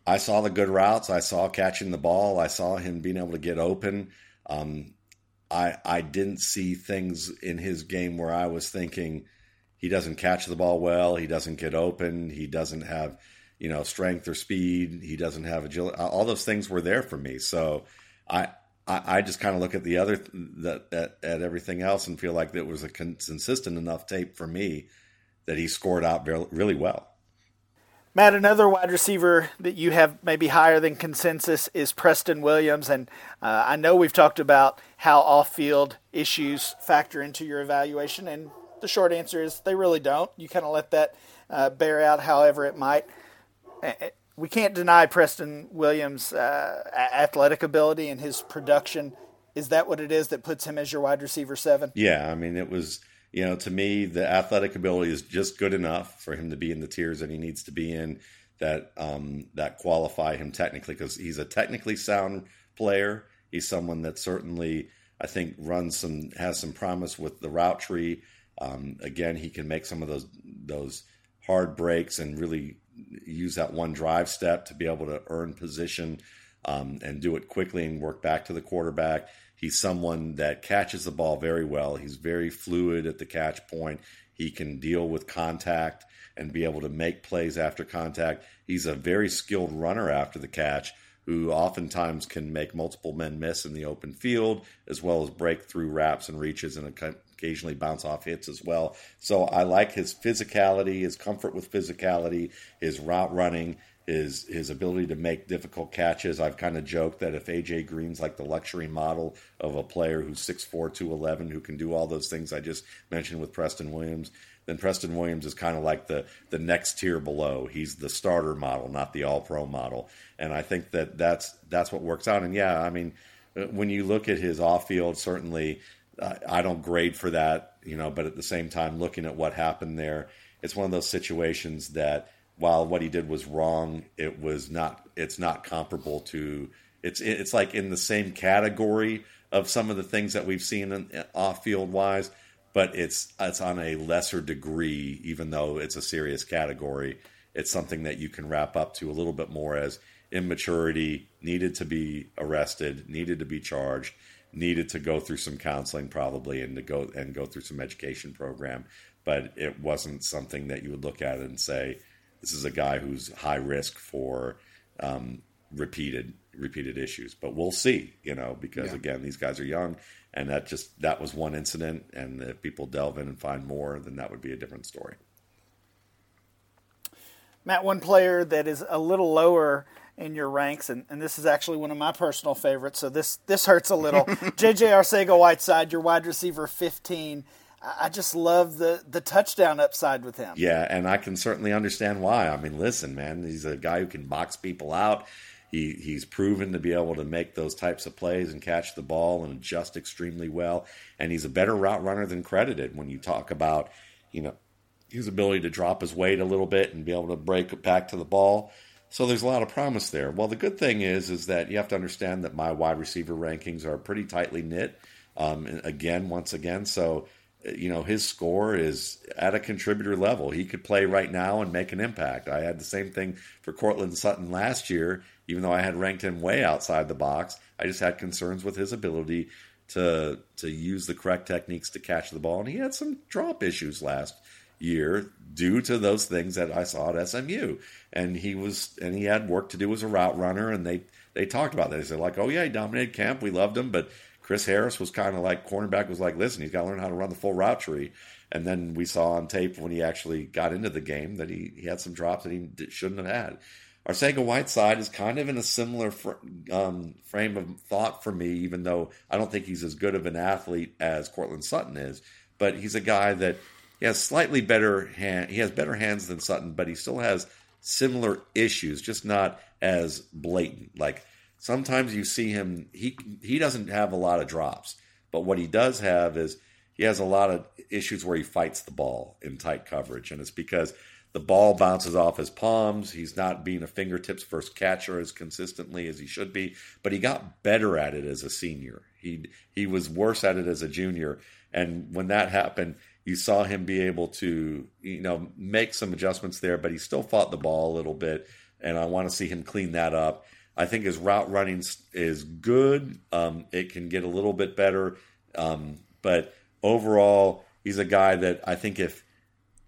I saw the good routes, I saw catching the ball, I saw him being able to get open. Um, I I didn't see things in his game where I was thinking he doesn't catch the ball well. He doesn't get open. He doesn't have, you know, strength or speed. He doesn't have agility. All those things were there for me. So I, I, I just kind of look at the other that at, at, everything else and feel like it was a consistent enough tape for me that he scored out really well. Matt, another wide receiver that you have maybe higher than consensus is Preston Williams, and uh, I know we've talked about how off-field issues factor into your evaluation, and the short answer is they really don't. You kind of let that uh, bear out however it might. We can't deny Preston Williams' uh, athletic ability and his production. Is that what it is that puts him as your wide receiver seven? Yeah, I mean, it was, you know, to me, the athletic ability is just good enough for him to be in the tiers that he needs to be in that um, that qualify him technically because he's a technically sound player. He's someone that certainly I think runs some has some promise with the route tree. Um, again, he can make some of those those hard breaks and really use that one drive step to be able to earn position um, and do it quickly and work back to the quarterback. He's someone that catches the ball very well. He's very fluid at the catch point. He can deal with contact and be able to make plays after contact. He's a very skilled runner after the catch who oftentimes can make multiple men miss in the open field, as well as break through wraps and reaches in and occasionally bounce off hits as well. So I like his physicality, his comfort with physicality, his route running, his his ability to make difficult catches. I've kind of joked that if AJ Green's like the luxury model of a player who's 6'4", 211, who can do all those things I just mentioned with Preston Williams, then Preston Williams is kind of like the the next tier below. He's the starter model, not the all pro model. And I think that that's that's what works out. And yeah, I mean, uh, when you look at his off field, certainly I don't grade for that, you know. But at the same time, looking at what happened there, it's one of those situations that while what he did was wrong, it was not. It's not comparable to. It's it's like in the same category of some of the things that we've seen in, off field wise, but it's it's on a lesser degree. Even though it's a serious category, it's something that you can wrap up to a little bit more as immaturity, needed to be arrested, needed to be charged, needed to go through some counseling probably, and to go and go through some education program. But it wasn't something that you would look at and say this is a guy who's high risk for um, repeated repeated issues. But we'll see, you know, because yeah. again, these guys are young, and that just that was one incident. And if people delve in and find more, then that would be a different story. Matt, one player that is a little lower in your ranks, and, and this is actually one of my personal favorites, so this this hurts a little. JJ Arcega Whiteside, your wide receiver, fifteen. I just love the the touchdown upside with him. Yeah, and I can certainly understand why. I mean, listen, man, he's a guy who can box people out. He he's proven to be able to make those types of plays and catch the ball and adjust extremely well. And he's a better route runner than credited when you talk about, you know, his ability to drop his weight a little bit and be able to break back to the ball. So there's a lot of promise there. Well, the good thing is is that you have to understand that my wide receiver rankings are pretty tightly knit. Um, again, once again, so you know, his score is at a contributor level. He could play right now and make an impact. I had the same thing for Courtland Sutton last year, even though I had ranked him way outside the box. I just had concerns with his ability to to use the correct techniques to catch the ball, and he had some drop issues last year due to those things that I saw at SMU. And he was and he had work to do as a route runner, and they they talked about that. They said like, oh yeah, he dominated camp, we loved him, but Chris Harris was kind of like cornerback was like, listen, he's got to learn how to run the full route tree. And then we saw on tape when he actually got into the game that he, he had some drops that he shouldn't have had. Arcega Whiteside is kind of in a similar fr- um, frame of thought for me, even though I don't think he's as good of an athlete as Courtland Sutton is. But he's a guy that he has slightly better hand. He has better hands than Sutton, but he still has similar issues, just not as blatant. Like sometimes you see him he he doesn't have a lot of drops, but what he does have is he has a lot of issues where he fights the ball in tight coverage, and it's because the ball bounces off his palms. He's not being a fingertips first catcher as consistently as he should be, but he got better at it as a senior. He he was worse at it as a junior, and when that happened, you saw him be able to you know make some adjustments there, but he still fought the ball a little bit, and I want to see him clean that up. I think his route running is good. Um, it can get a little bit better, um, but overall, he's a guy that I think if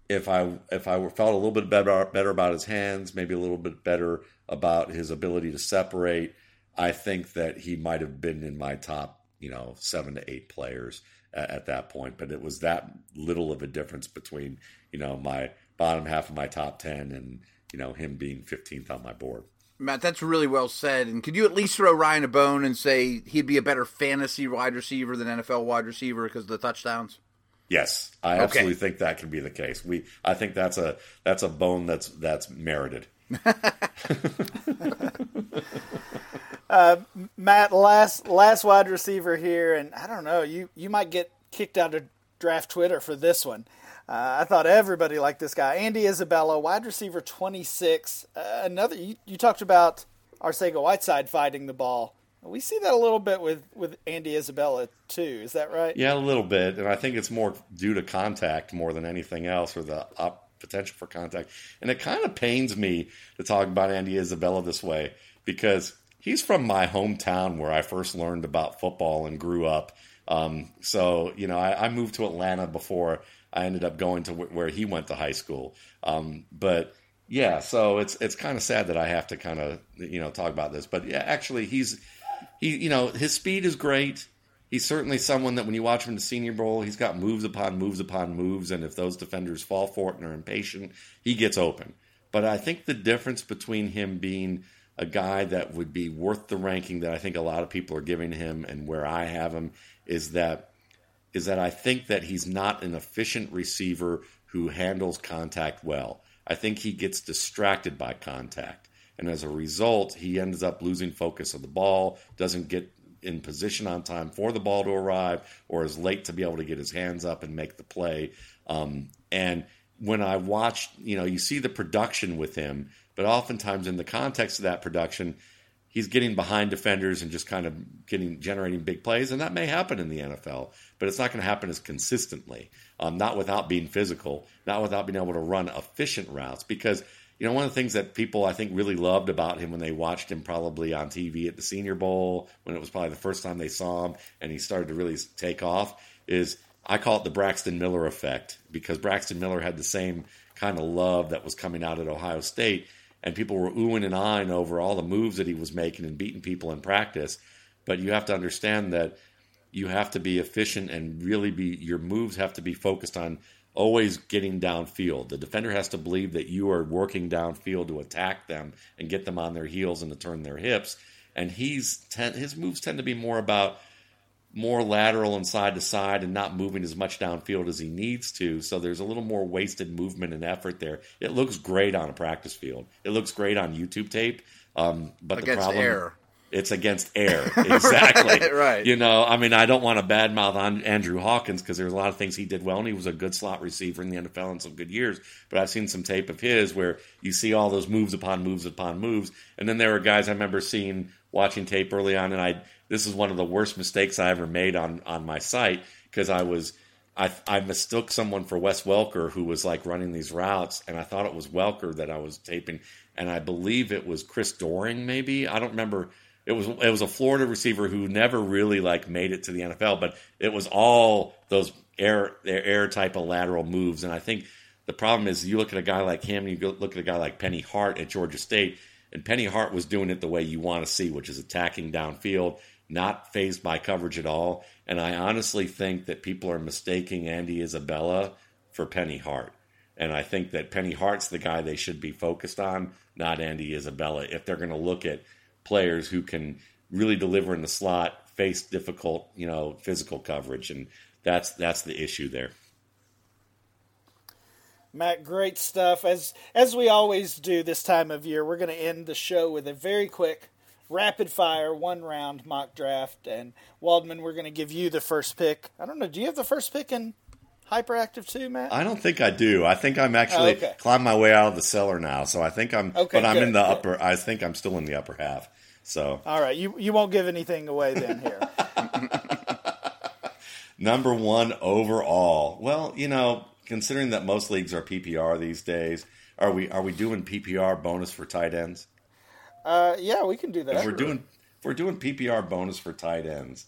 if I if I felt a little bit better better about his hands, maybe a little bit better about his ability to separate, I think that he might have been in my top, you know, seven to eight players at, at that point. But it was that little of a difference between you know my bottom half of my top ten and you know him being 15th on my board. Matt, that's really well said. And could you at least throw Ryan a bone and say he'd be a better fantasy wide receiver than NFL wide receiver because of the touchdowns? Yes, I okay. absolutely think that can be the case. We, I think that's a that's a bone that's that's merited. uh, Matt, last last wide receiver here, and I don't know, you you might get kicked out of draft Twitter for this one. Uh, I thought everybody liked this guy. Andy Isabella, wide receiver 26. Uh, another, you, you talked about Arcega Whiteside fighting the ball. We see that a little bit with, with Andy Isabella, too. Is that right? Yeah, a little bit. And I think it's more due to contact more than anything else or the op- potential for contact. And it kind of pains me to talk about Andy Isabella this way because he's from my hometown where I first learned about football and grew up. Um, so, you know, I, I moved to Atlanta before I ended up going to where he went to high school. Um, but yeah, so it's it's kind of sad that I have to kind of you know talk about this. But yeah, actually, he's he you know his speed is great. He's certainly someone that when you watch him in the Senior Bowl, he's got moves upon moves upon moves, and if those defenders fall for it and are impatient, he gets open. But I think the difference between him being a guy that would be worth the ranking that I think a lot of people are giving him and where I have him is that is that I think that he's not an efficient receiver who handles contact well. I think he gets distracted by contact. And as a result, he ends up losing focus of the ball, doesn't get in position on time for the ball to arrive, or is late to be able to get his hands up and make the play. Um, and when I watch, you know, you see the production with him, but oftentimes in the context of that production, he's getting behind defenders and just kind of getting generating big plays, and that may happen in the NFL, but it's not going to happen as consistently. Um, not without being physical, not without being able to run efficient routes. Because you know one of the things that people I think really loved about him when they watched him probably on TV at the Senior Bowl when it was probably the first time they saw him and he started to really take off is I call it the Braxton Miller effect because Braxton Miller had the same kind of love that was coming out at Ohio State and people were oohing and eyeing over all the moves that he was making and beating people in practice. But you have to understand that you have to be efficient and really be your moves have to be focused on always getting downfield. The defender has to believe that you are working downfield to attack them and get them on their heels and to turn their hips. And he's ten, his moves tend to be more about more lateral and side to side and not moving as much downfield as he needs to. So there's a little more wasted movement and effort there. It looks great on a practice field. It looks great on YouTube tape. Um, but against the problem, air. It's against air, exactly. right, right. You know, I mean, I don't want to badmouth on Andrew Hawkins because there's a lot of things he did well, and he was a good slot receiver in the NFL in some good years. But I've seen some tape of his where you see all those moves upon moves upon moves, and then there were guys I remember seeing watching tape early on, and I this is one of the worst mistakes I ever made on on my site because I was I, I mistook someone for Wes Welker who was like running these routes, and I thought it was Welker that I was taping, and I believe it was Chris Doering maybe I don't remember. It was it was a Florida receiver who never really like made it to the NFL, but it was all those air air type of lateral moves, and I think the problem is you look at a guy like him, you look at a guy like Penny Hart at Georgia State, and Penny Hart was doing it the way you want to see, which is attacking downfield not phased by coverage at all. And I honestly think that people are mistaking Andy Isabella for Penny Hart. And I think that Penny Hart's the guy they should be focused on, not Andy Isabella, if they're going to look at players who can really deliver in the slot, face difficult, you know, physical coverage. And that's that's the issue there. Matt, great stuff. As as we always do this time of year, we're going to end the show with a very quick rapid fire one round mock draft. And Waldman, we're going to give you the first pick. I don't know. Do you have the first pick in hyperactive too, Matt? I don't think I do. I think I'm actually oh, okay. climbed my way out of the cellar now. So I think I'm, okay, but I'm good, in the good. upper. I think I'm still in the upper half. So all right, you you won't give anything away then here. Number one overall. Well, you know, considering that most leagues are PPR these days, are we are we doing PPR bonus for tight ends? Uh, yeah, we can do that. If we're doing if we're doing PPR bonus for tight ends.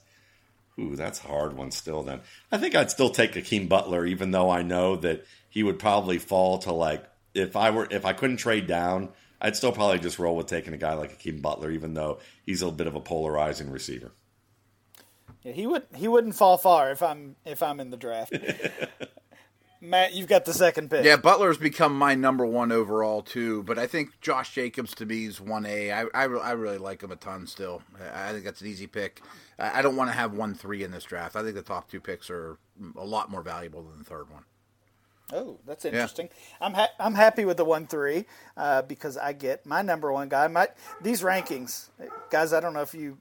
Ooh, that's a hard one still then. I think I'd still take Hakeem Butler, even though I know that he would probably fall to like if I were if I couldn't trade down, I'd still probably just roll with taking a guy like Hakeem Butler, even though he's a bit of a polarizing receiver. Yeah, he would he wouldn't fall far if I'm if I'm in the draft. Matt, you've got the second pick. Yeah, Butler's become my number one overall too, but I think Josh Jacobs to me is one A. I, I, I really like him a ton still. I think that's an easy pick. I don't want to have one three in this draft. I think the top two picks are a lot more valuable than the third one. Oh, that's interesting. Yeah. I'm ha- I'm happy with the one three uh, because I get my number one guy. My these rankings, guys. I don't know if you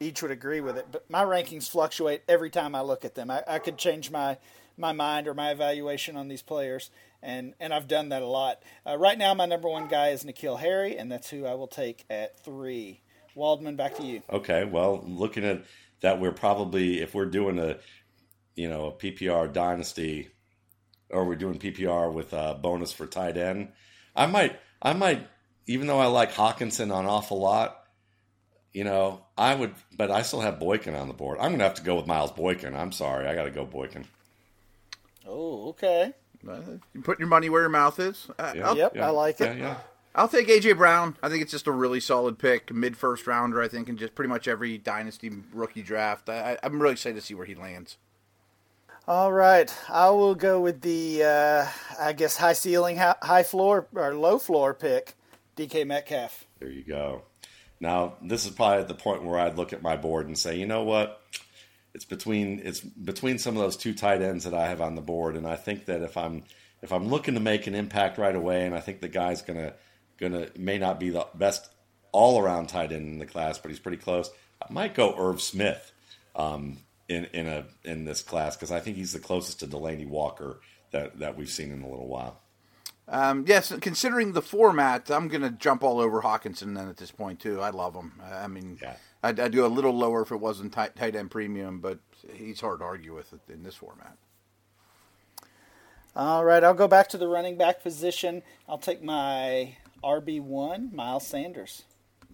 each would agree with it, but my rankings fluctuate every time I look at them. I, I could change my my mind or my evaluation on these players, and and I've done that a lot. Uh, right now, my number one guy is N'Keal Harry, and that's who I will take at three. Waldman, back to you. Okay, well, looking at that, we're probably if we're doing a you know a PPR dynasty, or we're doing PPR with a bonus for tight end, I might I might even though I like Hockenson an awful lot. You know, I would, but I still have Boykin on the board. I'm going to have to go with Miles Boykin. I'm sorry, I got to go Boykin. Oh, okay. You put your money where your mouth is. Uh, Yeah, I'll, Yep, yeah, I like yeah, it. Yeah, I'll take AJ Brown. I think it's just a really solid pick, mid first rounder. I think in just pretty much every dynasty rookie draft. I, I'm really excited to see where he lands. All right, I will go with the uh, I guess high ceiling, high floor or low floor pick, DK Metcalf. There you go. Now, this is probably at the point where I'd look at my board and say, you know what? It's between it's between some of those two tight ends that I have on the board, and I think that if I'm if I'm looking to make an impact right away, and I think the guy's gonna gonna may not be the best all around tight end in the class, but he's pretty close. I might go Irv Smith um, in in a in this class because I think he's the closest to Delanie Walker that that we've seen in a little while. Um, yes, considering the format, I'm going to jump all over Hockenson then at this point too. I love him. I mean, Yeah. I'd, I'd do a little lower if it wasn't tight, tight end premium, but he's hard to argue with in this format. All right, I'll go back to the running back position. I'll take my RB one, Miles Sanders.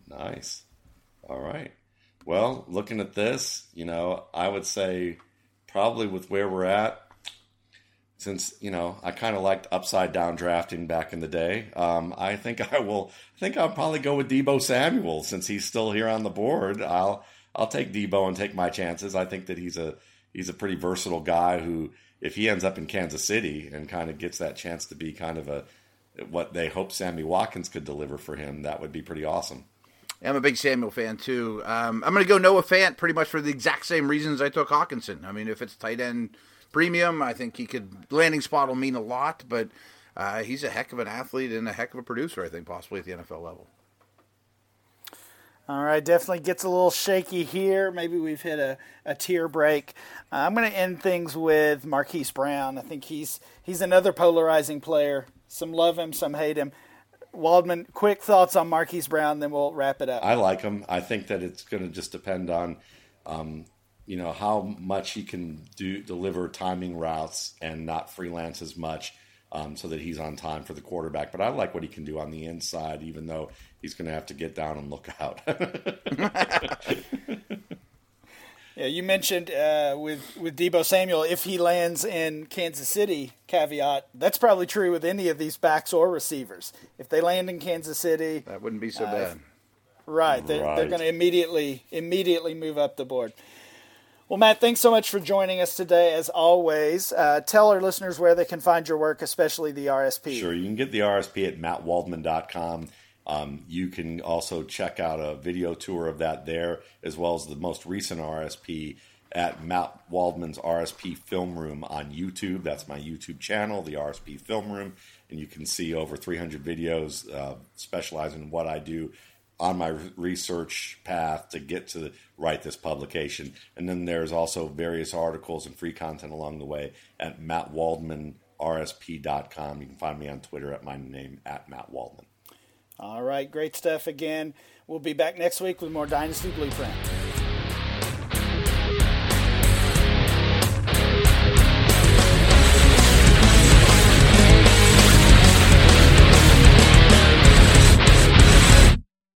Nice. All right. Well, looking at this, you know, I would say probably with where we're at, since you know I kind of liked upside down drafting back in the day. Um, I think I will. I think I'll probably go with Deebo Samuel since he's still here on the board. I'll I'll take Deebo and take my chances. I think that he's a he's a pretty versatile guy who, if he ends up in Kansas City and kind of gets that chance to be kind of a what they hope Sammy Watkins could deliver for him, that would be pretty awesome. I'm a big Samuel fan too. Um, I'm going to go Noah Fant pretty much for the exact same reasons I took Hockenson. I mean, if it's tight end premium, I think he could landing spot will mean a lot, but uh, he's a heck of an athlete and a heck of a producer. I think possibly at the NFL level. All right, definitely gets a little shaky here. Maybe we've hit a, a tier break. Uh, I'm going to end things with Marquise Brown. I think he's he's another polarizing player. Some love him, some hate him. Waldman, quick thoughts on Marquise Brown, then we'll wrap it up. I like him. I think that it's going to just depend on, um, you know, how much he can do deliver timing routes and not freelance as much, um, so that he's on time for the quarterback. But I like what he can do on the inside, even though he's going to have to get down and look out. Yeah, you mentioned uh, with with Deebo Samuel, if he lands in Kansas City, caveat that's probably true with any of these backs or receivers. If they land in Kansas City, That wouldn't be so bad. right, they're, they're going to immediately immediately move up the board. Well, Matt, thanks so much for joining us today. As always, uh, tell our listeners where they can find your work, especially the RSP. Sure, you can get the RSP at mattwaldman.com. Um, you can also check out a video tour of that there, as well as the most recent RSP at Matt Waldman's RSP Film Room on YouTube. That's my YouTube channel, the RSP Film Room, and you can see over 300 videos uh, specializing in what I do on my research path to get to write this publication. And then there's also various articles and free content along the way at mattwaldmanrsp.com. You can find me on Twitter at my name at Matt Waldman. All right, great stuff again. We'll be back next week with more Dynasty Blueprint.